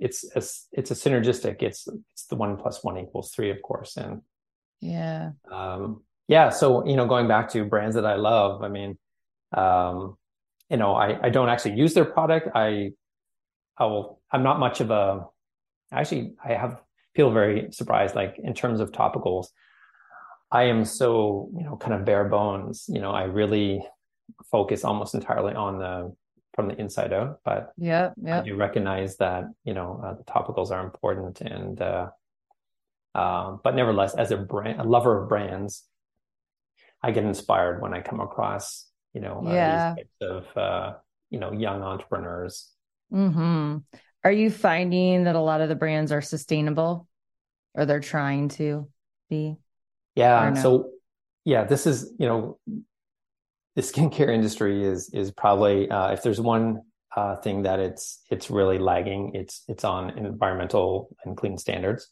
it's a, it's a synergistic. It's it's the one plus one equals three, of course, and yeah, um, yeah. So you know, going back to brands that I love, I mean, um, you know, I I don't actually use their product. I I will. I'm not much of a. Actually, I have feel very surprised. Like in terms of topicals, I am so, you know, kind of bare bones. You know, I really focus almost entirely on the from the inside out. But yeah, yeah. I do recognize that, you know, uh, the topicals are important and uh, uh, but nevertheless, as a brand, a lover of brands, I get inspired when I come across, you know, uh, yeah. these types of, uh, you know, young entrepreneurs. Hmm. Are you finding that a lot of the brands are sustainable, or they're trying to be? Yeah. No? So yeah, this is, you know, the skincare industry is is probably uh, if there's one uh, thing that it's it's really lagging, it's it's on environmental and clean standards.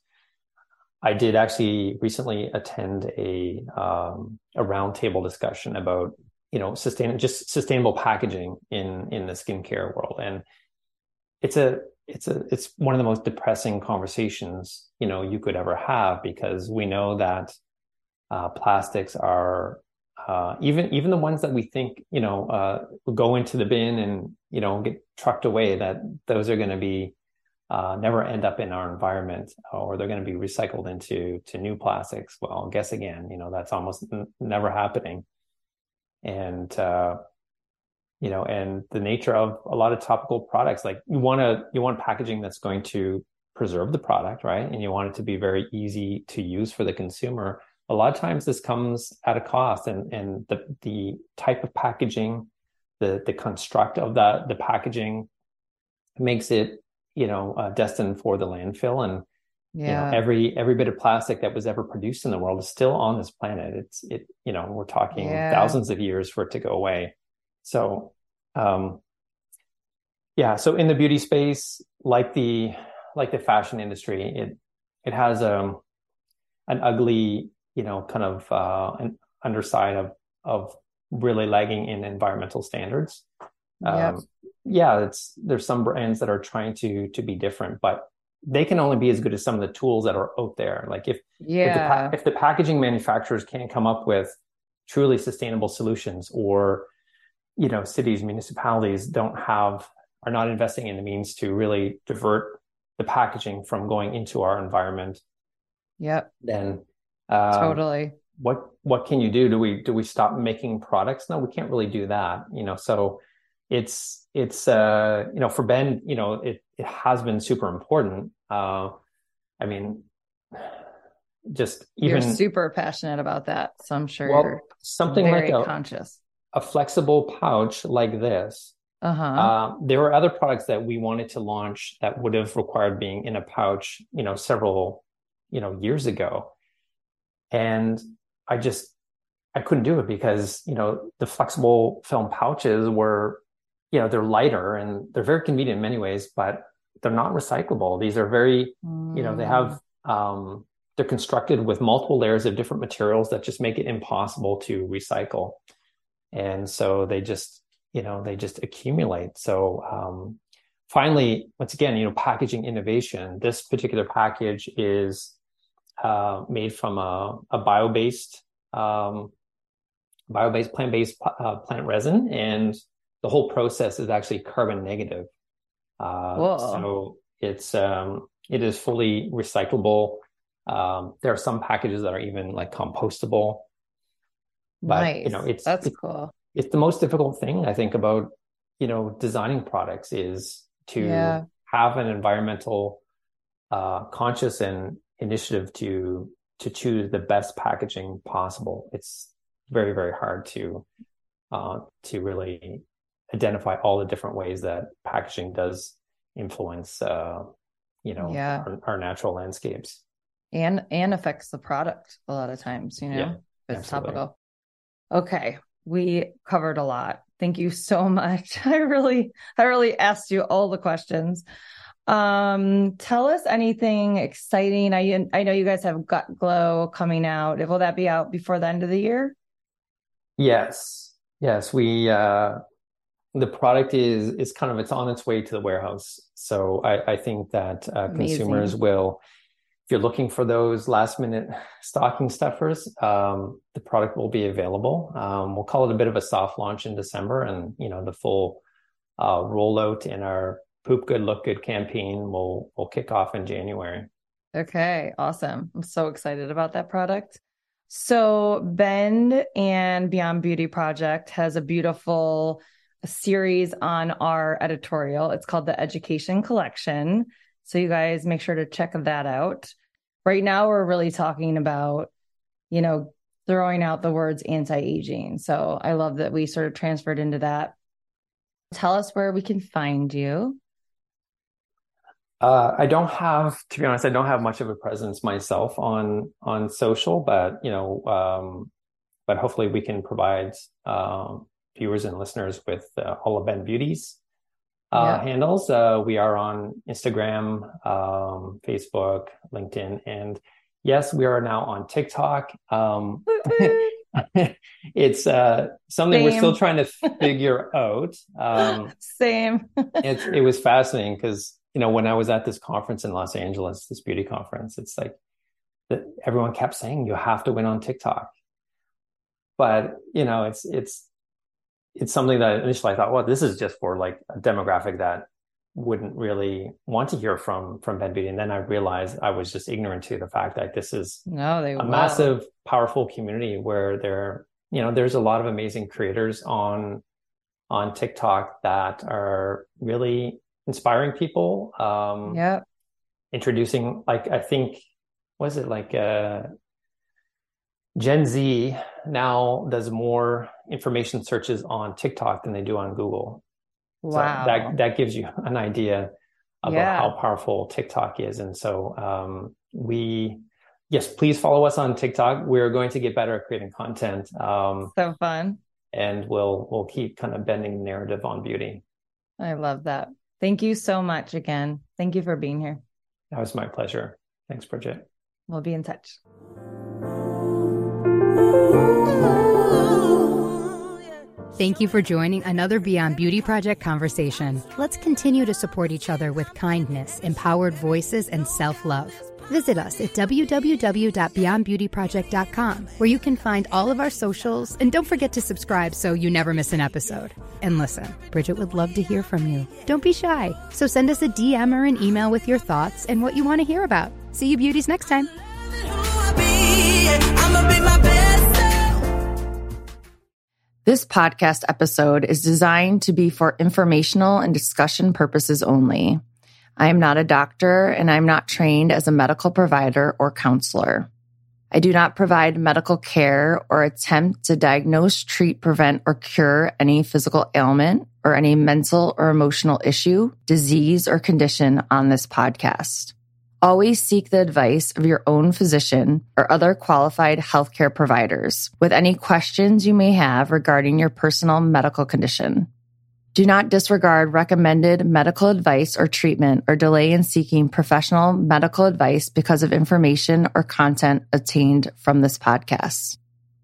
I did actually recently attend a um, a roundtable discussion about you know sustain just sustainable packaging in in the skincare world, and it's a it's a it's one of the most depressing conversations you know you could ever have because we know that uh, plastics are uh, even even the ones that we think you know uh, go into the bin and you know get trucked away that those are going to be uh, never end up in our environment or they're going to be recycled into to new plastics. Well guess again you know that's almost n- never happening. And uh, you know and the nature of a lot of topical products like you want to you want packaging that's going to preserve the product right? And you want it to be very easy to use for the consumer a lot of times this comes at a cost and and the the type of packaging the the construct of that the packaging makes it you know uh, destined for the landfill and yeah. you know every every bit of plastic that was ever produced in the world is still on this planet it's it you know we're talking yeah. thousands of years for it to go away so um yeah so in the beauty space like the like the fashion industry it it has um an ugly you know, kind of uh, an underside of of really lagging in environmental standards. Yep. Um, yeah, it's there's some brands that are trying to to be different, but they can only be as good as some of the tools that are out there. Like if yeah. if the, if the packaging manufacturers can't come up with truly sustainable solutions, or you know, cities municipalities don't have are not investing in the means to really divert the packaging from going into our environment. Yep. Then um, totally. What what can you do? Do we do we stop making products? No, we can't really do that. You know, so it's it's uh you know for Bend, you know, it it has been super important. Uh, I mean, just even you're super passionate about that, so I'm sure well, something like a, conscious a flexible pouch like this. Uh-huh. Uh, there were other products that we wanted to launch that would have required being in a pouch, you know, several, you know, years ago and I just I couldn't do it because you know the flexible film pouches were you know they're lighter and they're very convenient in many ways, but they're not recyclable. These are very mm. you know they have um, they're constructed with multiple layers of different materials that just make it impossible to recycle, and so they just you know they just accumulate. So um, finally, once again, you know, packaging innovation. This particular package is uh, made from a, a bio-based um, bio-based plant-based uh, plant resin and the whole process is actually carbon negative. Uh, so it's um, it is fully recyclable. Um, there are some packages that are even like compostable. But nice. you know it's that's it's, cool. it's the most difficult thing i think about you know designing products is to yeah. have an environmental uh, conscious and initiative to to choose the best packaging possible. It's very very hard to uh, to really identify all the different ways that packaging does influence uh, you know yeah. our, our, natural landscapes and and affects the product a lot of times you know yeah, it's absolutely. topical okay we covered a lot thank you so much i really i really asked you all the questions um, tell us anything exciting. I I know you guys have Gut Glow coming out. Will that be out before the end of the year? Yes. Yes, we uh the product is is kind of it's on its way to the warehouse. So I I think that uh, consumers will if you're looking for those last minute stocking stuffers, um, the product will be available. Um, we'll call it a bit of a soft launch in December, and you know the full uh, rollout in our Poop Good Look Good campaign will will kick off in January. Okay, awesome. I'm so excited about that product. So Bend and Beyond Beauty Project has a beautiful series on our editorial. It's called the Education Collection. So you guys make sure to check that out. Right now we're really talking about, you know, throwing out the words anti-aging. So I love that we sort of transferred into that. Tell us where we can find you. Uh, I don't have, to be honest, I don't have much of a presence myself on on social, but you know, um, but hopefully we can provide uh, viewers and listeners with uh, all of Bend Beauty's uh, yeah. handles. Uh, we are on Instagram, um, Facebook, LinkedIn, and yes, we are now on TikTok. Um, it's uh, something Same. we're still trying to figure out. Um, Same. it's, it was fascinating because you know when I was at this conference in Los Angeles, this beauty conference, it's like that everyone kept saying you have to win on TikTok, but you know it's it's it's something that initially I thought, well, this is just for like a demographic that wouldn't really want to hear from from Bend Beauty. And then I realized I was just ignorant to the fact that this is no, they a will. massive, powerful community where there, you know, there's a lot of amazing creators on on TikTok that are really inspiring people. Um yeah. Introducing like I think was it like uh Gen Z now does more information searches on TikTok than they do on Google. Wow. So that that gives you an idea about yeah. how powerful TikTok is. And so um, we yes, please follow us on TikTok. We're going to get better at creating content. Um, so fun. And we'll we'll keep kind of bending the narrative on beauty. I love that. Thank you so much again. Thank you for being here. That was my pleasure. Thanks, Bridgett. We'll be in touch. Thank you for joining another Beyond Beauty Project conversation. Let's continue to support each other with kindness, empowered voices, and self love. Visit us at www.beyondbeautyproject.com, where you can find all of our socials. And don't forget to subscribe so you never miss an episode. And listen, Bridgett would love to hear from you. Don't be shy. So send us a DM or an email with your thoughts and what you want to hear about. See you, beauties, next time. This podcast episode is designed to be for informational and discussion purposes only. I am not a doctor and I'm not trained as a medical provider or counselor. I do not provide medical care or attempt to diagnose, treat, prevent, or cure any physical ailment or any mental or emotional issue, disease, or condition on this podcast. Always seek the advice of your own physician or other qualified healthcare providers with any questions you may have regarding your personal medical condition. Do not disregard recommended medical advice or treatment or delay in seeking professional medical advice because of information or content obtained from this podcast.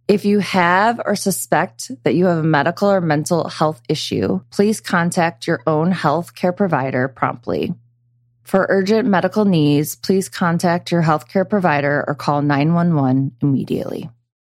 If you have or suspect that you have a medical or mental health issue, please contact your own healthcare provider promptly. For urgent medical needs, please contact your healthcare provider or call 911 immediately.